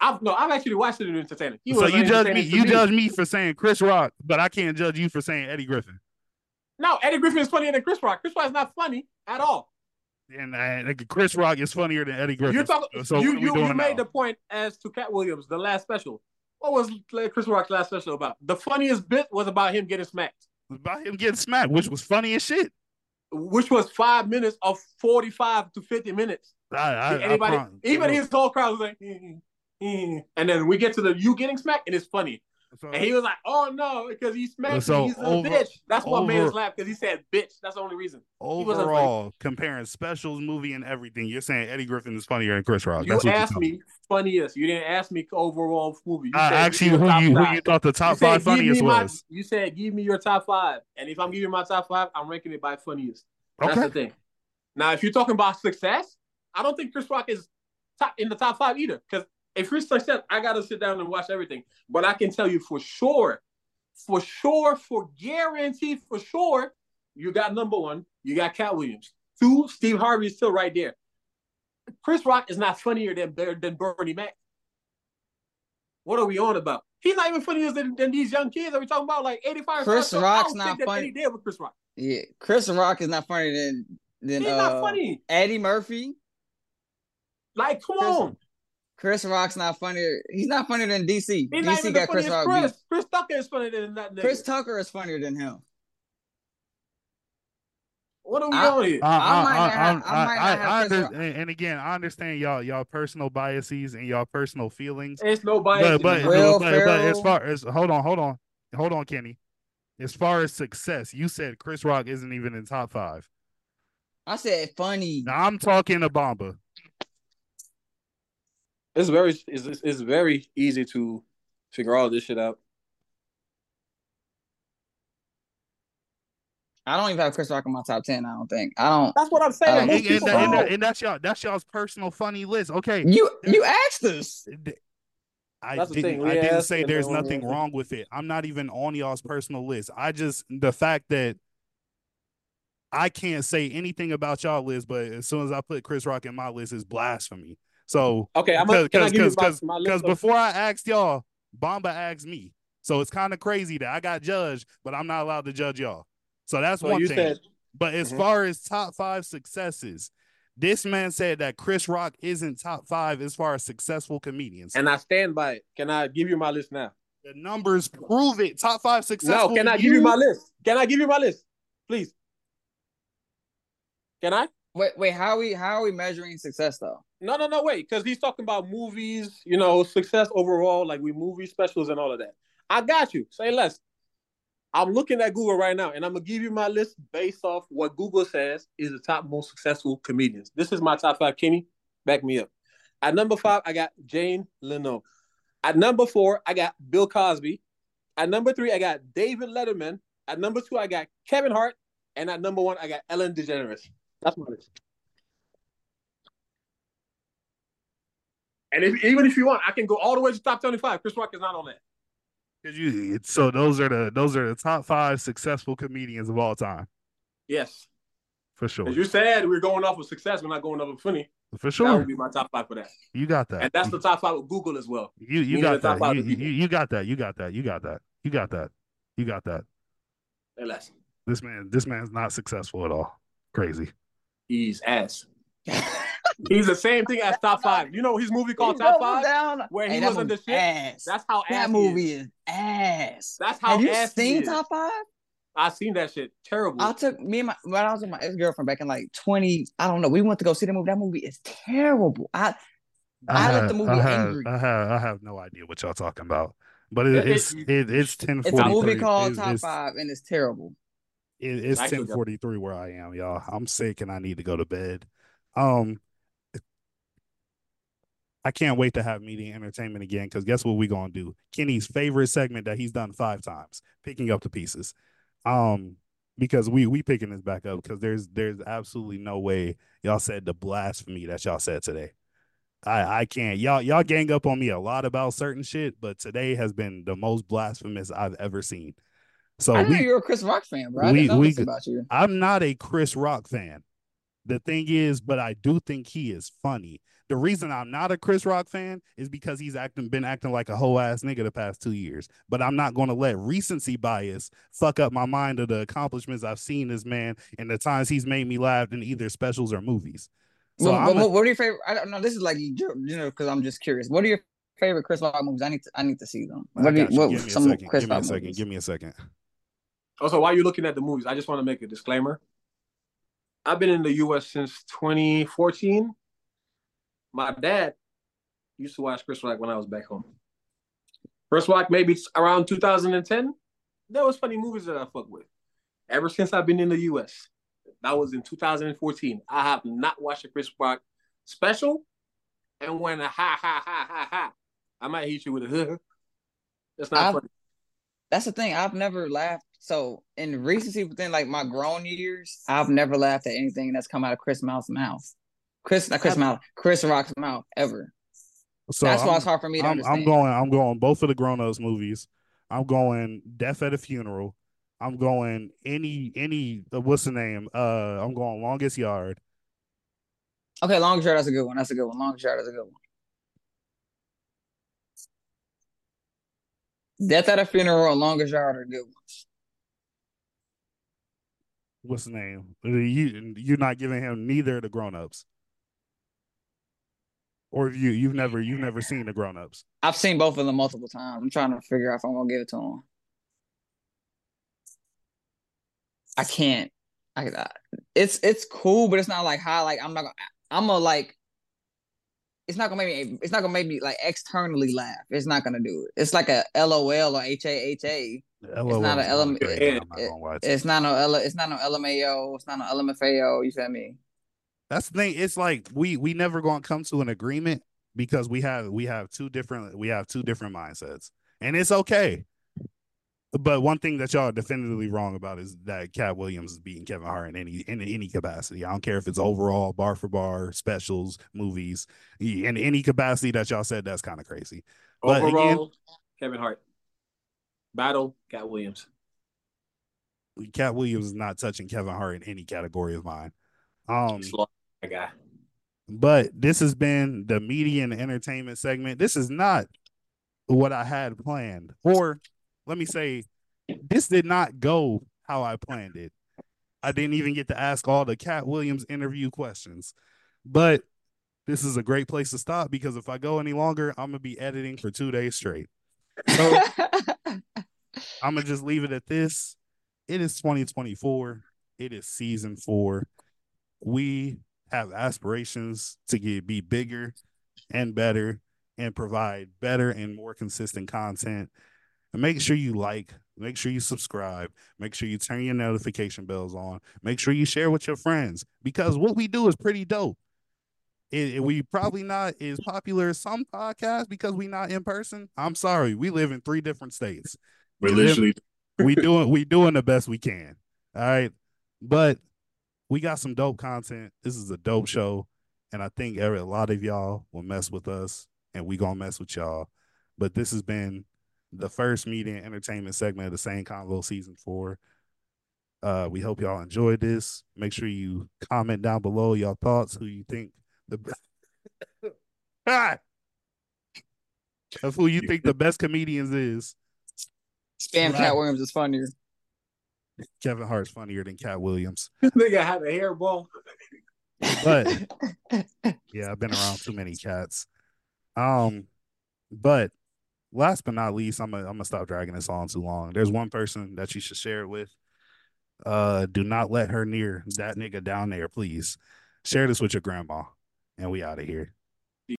[SPEAKER 5] I've no. I've actually watched Eddie the Entertainer. He
[SPEAKER 3] so you judge me. You judge me for saying Chris Rock, but I can't judge you for saying Eddie Griffin.
[SPEAKER 5] No, Eddie Griffin is funnier than Chris Rock. Chris Rock is not funny at all.
[SPEAKER 3] And uh, Chris Rock is funnier than Eddie Griffin.
[SPEAKER 5] You're talking.
[SPEAKER 3] So
[SPEAKER 5] you
[SPEAKER 3] what are we
[SPEAKER 5] you, you made
[SPEAKER 3] now?
[SPEAKER 5] the point as to Katt Williams, the last special. What was Chris Rock's last special about? The funniest bit was about him getting smacked,
[SPEAKER 3] about him getting smacked, which was funny as shit.
[SPEAKER 5] Which was five minutes of forty-five to fifty minutes.
[SPEAKER 3] I, I,
[SPEAKER 5] anybody,
[SPEAKER 3] I
[SPEAKER 5] even his whole crowd was like, "Mm, mm." and then we get to the you getting smacked, and it's funny.
[SPEAKER 3] So-
[SPEAKER 5] And he was like, "Oh no," because he smacked
[SPEAKER 3] So
[SPEAKER 5] me. He's a bitch. That's what made us
[SPEAKER 3] over-
[SPEAKER 5] laugh because he said "bitch." That's the only reason. wasn't funny.
[SPEAKER 3] overall, comparing specials, movie, and everything, you're saying Eddie Griffin is funnier than Chris Rock.
[SPEAKER 5] You
[SPEAKER 3] That's what you're
[SPEAKER 5] asked me funniest. You didn't ask me overall movie. You
[SPEAKER 3] I
[SPEAKER 5] said,
[SPEAKER 3] asked you who you who you thought the top
[SPEAKER 5] You
[SPEAKER 3] five
[SPEAKER 5] "Give me
[SPEAKER 3] funniest
[SPEAKER 5] my-"
[SPEAKER 3] was.
[SPEAKER 5] You said, "Give me your top five. and if I'm giving you my top five, I'm ranking it by funniest. That's the thing. Now, if you're talking about success, I don't think Chris Rock is top in the top five either. Because if you're success, I gotta sit down and watch everything. But I can tell you for sure, for sure, for guarantee, for sure, you got number one, you got Katt Williams. Two, Steve Harvey is still right there. Chris Rock is not funnier than than Bernie Mac. What are we on about? He's not even funnier than, than these young kids. Are we talking about like 85?
[SPEAKER 4] Chris
[SPEAKER 5] I
[SPEAKER 4] Rock's not funny.
[SPEAKER 5] Did with Chris Rock.
[SPEAKER 4] Yeah, Chris Rock is not funnier than than
[SPEAKER 5] He's
[SPEAKER 4] uh,
[SPEAKER 5] not funny.
[SPEAKER 4] Eddie Murphy.
[SPEAKER 5] Like, come
[SPEAKER 4] Chris-
[SPEAKER 5] on.
[SPEAKER 4] Chris Rock's not funnier. He's not funnier than DC.
[SPEAKER 5] He's
[SPEAKER 4] DC got Chris Rock
[SPEAKER 5] Chris.
[SPEAKER 4] beat.
[SPEAKER 5] Chris Tucker is funnier than that nigga.
[SPEAKER 4] Chris Tucker is funnier than him.
[SPEAKER 5] what are we
[SPEAKER 4] I-
[SPEAKER 5] on here?
[SPEAKER 3] Uh,
[SPEAKER 4] I, uh, uh, um,
[SPEAKER 3] I
[SPEAKER 4] might have-
[SPEAKER 3] I,
[SPEAKER 4] I might have
[SPEAKER 3] I
[SPEAKER 4] Chris
[SPEAKER 3] under- and and again, I understand y'all y'all personal biases and y'all personal feelings.
[SPEAKER 5] It's no bias.
[SPEAKER 3] But but,
[SPEAKER 5] in
[SPEAKER 3] but, but, but as far as hold on, hold on, hold on, Kenny. As far as success, you said Chris Rock isn't even in top five.
[SPEAKER 4] I said funny.
[SPEAKER 3] Now I'm talking to Bomba.
[SPEAKER 5] It's very it's, it's, it's very easy to figure all this shit out.
[SPEAKER 4] I don't even have Chris Rock in my top ten. I don't think. I don't.
[SPEAKER 5] That's what I'm saying.
[SPEAKER 3] And,
[SPEAKER 5] Most
[SPEAKER 3] and,
[SPEAKER 5] people
[SPEAKER 3] and,
[SPEAKER 5] don't.
[SPEAKER 3] and that's y'all that's y'all's personal funny list. Okay.
[SPEAKER 4] You you asked us.
[SPEAKER 3] I
[SPEAKER 5] That's
[SPEAKER 3] didn't, I didn't say there's
[SPEAKER 5] then when we
[SPEAKER 3] nothing
[SPEAKER 5] asked-
[SPEAKER 3] wrong with it. I'm not even on y'all's personal list. I just the fact that I can't say anything about y'all list, but as soon as I put Chris Rock in my list, is blasphemy. So
[SPEAKER 5] Okay, I'm gonna, can I give you my,
[SPEAKER 3] because
[SPEAKER 5] list
[SPEAKER 3] because before I asked y'all, Bomba asked me. So it's kind of crazy that I got judged, but I'm not allowed to judge y'all. So that's
[SPEAKER 5] so
[SPEAKER 3] one thing.
[SPEAKER 5] said
[SPEAKER 3] But as
[SPEAKER 5] Mhm.
[SPEAKER 3] far as top five successes, this man said that Chris Rock isn't top five as far as successful comedians.
[SPEAKER 5] and I stand by it. Can I give you my list now?
[SPEAKER 3] the numbers prove it. Top five successful.
[SPEAKER 5] No, can I give you my list? Can I give you my list? Please. Can I?
[SPEAKER 4] Wait wait. How are we how are we measuring success though?
[SPEAKER 5] No, no, no, wait, because he's talking about movies, you know, success overall, like we movie specials and all of that. I got you. Say less. I'm looking at Google right now, and I'm gonna give you my list based off what Google says is the top most successful comedians. This is my top five. Kenny, back me up. At number five, I got Jay Leno. At number four, I got Bill Cosby. At number three, I got David Letterman. At number two, I got Kevin Hart. And at number one, I got Ellen DeGeneres. That's my list. And if, even if you want, I can go all the way to top 25. Chris Rock is not on that.
[SPEAKER 3] Cause you, it's- so those are the those are the top five successful comedians of all time
[SPEAKER 5] Yes.
[SPEAKER 3] for sure.
[SPEAKER 5] As you said, we're going off of success. We're not going off of funny.
[SPEAKER 3] For sure,
[SPEAKER 5] That
[SPEAKER 3] sure,
[SPEAKER 5] would be my top five for that.
[SPEAKER 3] you got that.
[SPEAKER 5] And that's the top five with Google as well.
[SPEAKER 3] you you
[SPEAKER 5] meaning
[SPEAKER 3] got that. You, you, you got that. You got that. You got that. You got that. You got that.
[SPEAKER 5] Say less.
[SPEAKER 3] This man, this man's not successful at all. Crazy.
[SPEAKER 5] He's ass. He's the same thing as top five. You know his movie called
[SPEAKER 4] He
[SPEAKER 5] Top Five?
[SPEAKER 4] down.
[SPEAKER 5] Where he
[SPEAKER 4] Hey,
[SPEAKER 5] was on the shit?
[SPEAKER 4] Ass.
[SPEAKER 5] That's how
[SPEAKER 4] that
[SPEAKER 5] he
[SPEAKER 4] movie
[SPEAKER 5] is.
[SPEAKER 4] is ass.
[SPEAKER 5] That's how
[SPEAKER 4] Have you
[SPEAKER 5] ass he
[SPEAKER 4] seen
[SPEAKER 5] is.
[SPEAKER 4] Top Five?
[SPEAKER 5] I seen that shit. Terrible.
[SPEAKER 4] I took me and my when I was with my ex girlfriend back in like twenty. I don't know. We went to go see the movie. That movie is terrible. I I left the movie
[SPEAKER 3] I have,
[SPEAKER 4] angry.
[SPEAKER 3] I have, I have no idea what y'all talking about. But it,
[SPEAKER 5] It-
[SPEAKER 3] it's
[SPEAKER 5] it-
[SPEAKER 3] it, it's ten
[SPEAKER 4] it's a movie called
[SPEAKER 3] it's,
[SPEAKER 4] Top
[SPEAKER 3] it's,
[SPEAKER 4] Five, and it's terrible.
[SPEAKER 3] It- it's ten forty three where I am, y'all. I'm sick and I need to go to bed. Um, I can't wait to have media entertainment again because guess what We're gonna do? Kenny's favorite segment that he's done five times, picking up the pieces. Um, because we we picking this back up because there's there's absolutely no way y'all said the blasphemy that y'all said today. I I can't y'all y'all gang up on me a lot about certain shit, but today has been the most blasphemous I've ever seen. So
[SPEAKER 4] I know you're a Chris Rock fan, bro. I
[SPEAKER 3] we-
[SPEAKER 4] didn't know
[SPEAKER 3] we-
[SPEAKER 4] about you.
[SPEAKER 3] I'm not a Chris Rock fan. The thing is, but I do think he is funny. The reason I'm not a Chris Rock fan is because he's acting been acting like a whole ass nigga the past two years. But I'm not going to let recency bias fuck up my mind of the accomplishments I've seen this man and the times he's made me laugh in either specials or movies. So
[SPEAKER 4] Well, what,
[SPEAKER 3] a-
[SPEAKER 4] what, are your favorite? I don't know. This is like you know because I'm just curious. What are your favorite Chris Rock movies? I need to I need to see them. What, you,
[SPEAKER 3] you.
[SPEAKER 4] what
[SPEAKER 3] Give me a
[SPEAKER 4] some
[SPEAKER 3] second.
[SPEAKER 4] Chris
[SPEAKER 3] Give me a
[SPEAKER 4] Rock movies?
[SPEAKER 3] Give me a second.
[SPEAKER 5] Also, while you're looking at the movies, I just want to make a disclaimer. I've been in the U.S. since 2014. My dad used to watch Chris Rock when I was back home. Chris Rock, maybe around 2010. There was funny movies that I fuck with. Ever since I've been in the U.S., that was in 2014. I have not watched a Chris Rock special, and when a ha ha ha ha ha, I might hit you with a. That's not
[SPEAKER 4] I've-
[SPEAKER 5] funny.
[SPEAKER 4] That's the thing. I've never laughed. So in recency within like my grown years, I've never laughed at anything that's come out of Chris Mouth's mouth. Chris, not Chris Mouth, Chris Rock's mouth ever.
[SPEAKER 3] So
[SPEAKER 4] that's why
[SPEAKER 3] I'm-
[SPEAKER 4] it's hard for me to
[SPEAKER 3] I'm,
[SPEAKER 4] understand.
[SPEAKER 3] I'm going. I'm going both of the grown ups movies. I'm going Death at a Funeral. I'm going any any uh, what's the name? Uh, I'm going Longest Yard.
[SPEAKER 4] Okay, Longest Yard. That's a good one. That's a good one. Longest Yard. That's a good one. Death at a funeral and longest yard are good ones.
[SPEAKER 3] What's the name? You you're not giving him neither the grown ups. Or you you've never you've never seen the grown ups.
[SPEAKER 4] I've seen both of them multiple times. I'm trying to figure out if I'm gonna give it to him. I can't. I, I it's it's cool, but it's not like how like I'm not gonna. I'm a like. It's not gonna make me. It's not gonna make me like externally laugh. It's not gonna do it. It's like a LOL or H A H A.
[SPEAKER 3] LOL
[SPEAKER 4] not
[SPEAKER 3] is
[SPEAKER 4] an element-
[SPEAKER 3] crazy,
[SPEAKER 5] it-
[SPEAKER 3] I'm not gonna lie to you.
[SPEAKER 4] It's not no L. It's not no LMAO. It's not no LMFAO. You feel me?
[SPEAKER 3] That's the thing. It's like we we never gonna come to an agreement because we have we have two different we have two different mindsets, and it's okay. But one thing that y'all are definitively wrong about is that Katt Williams is beating Kevin Hart in any in any capacity. I don't care if it's overall, bar for bar, specials, movies, in any capacity that y'all said. That's kind of crazy. But again-
[SPEAKER 5] Overall, Kevin Hart. Battle, Katt Williams.
[SPEAKER 3] Katt Williams is not touching Kevin Hart in any category of mine. Um,
[SPEAKER 5] guy.
[SPEAKER 3] But this has been the media and entertainment segment. This is not what I had planned. Or let me say, this did not go how I planned it. I didn't even get to ask all the Katt Williams interview questions. But this is a great place to stop because if I go any longer, I'm gonna be editing for two days straight. So I'm gonna just leave it at this. It is 2024. It is season four. We have aspirations to get be bigger and better and provide better and more consistent content. And make sure you like, make sure you subscribe, make sure you turn your notification bells on, make sure you share with your friends because what we do is pretty dope. It, it- we probably not as popular as some podcasts because we not in person. I'm sorry, we live in three different states
[SPEAKER 5] We're literally
[SPEAKER 3] we doing we doing the best we can. All right. But we got some dope content. This is a dope show. And I think every, a lot of y'all will mess with us and we gonna mess with y'all. But this has been the first media and entertainment segment of the same convo season four. Uh, we hope y'all enjoyed this. Make sure you comment down below your thoughts, who you think the best Ah! of who you think the best comedians is.
[SPEAKER 4] Spam
[SPEAKER 3] Right.
[SPEAKER 4] Katt Williams is funnier.
[SPEAKER 3] Kevin Hart's funnier than Katt Williams.
[SPEAKER 5] nigga had a hairball.
[SPEAKER 3] But yeah, I've been around too many cats. Um, but last but not least, I'm gonna I'm gonna stop dragging this on too long. There's one person that you should share it with. Uh, do not let her near that nigga down there, please. Share this with your grandma, and we out of here.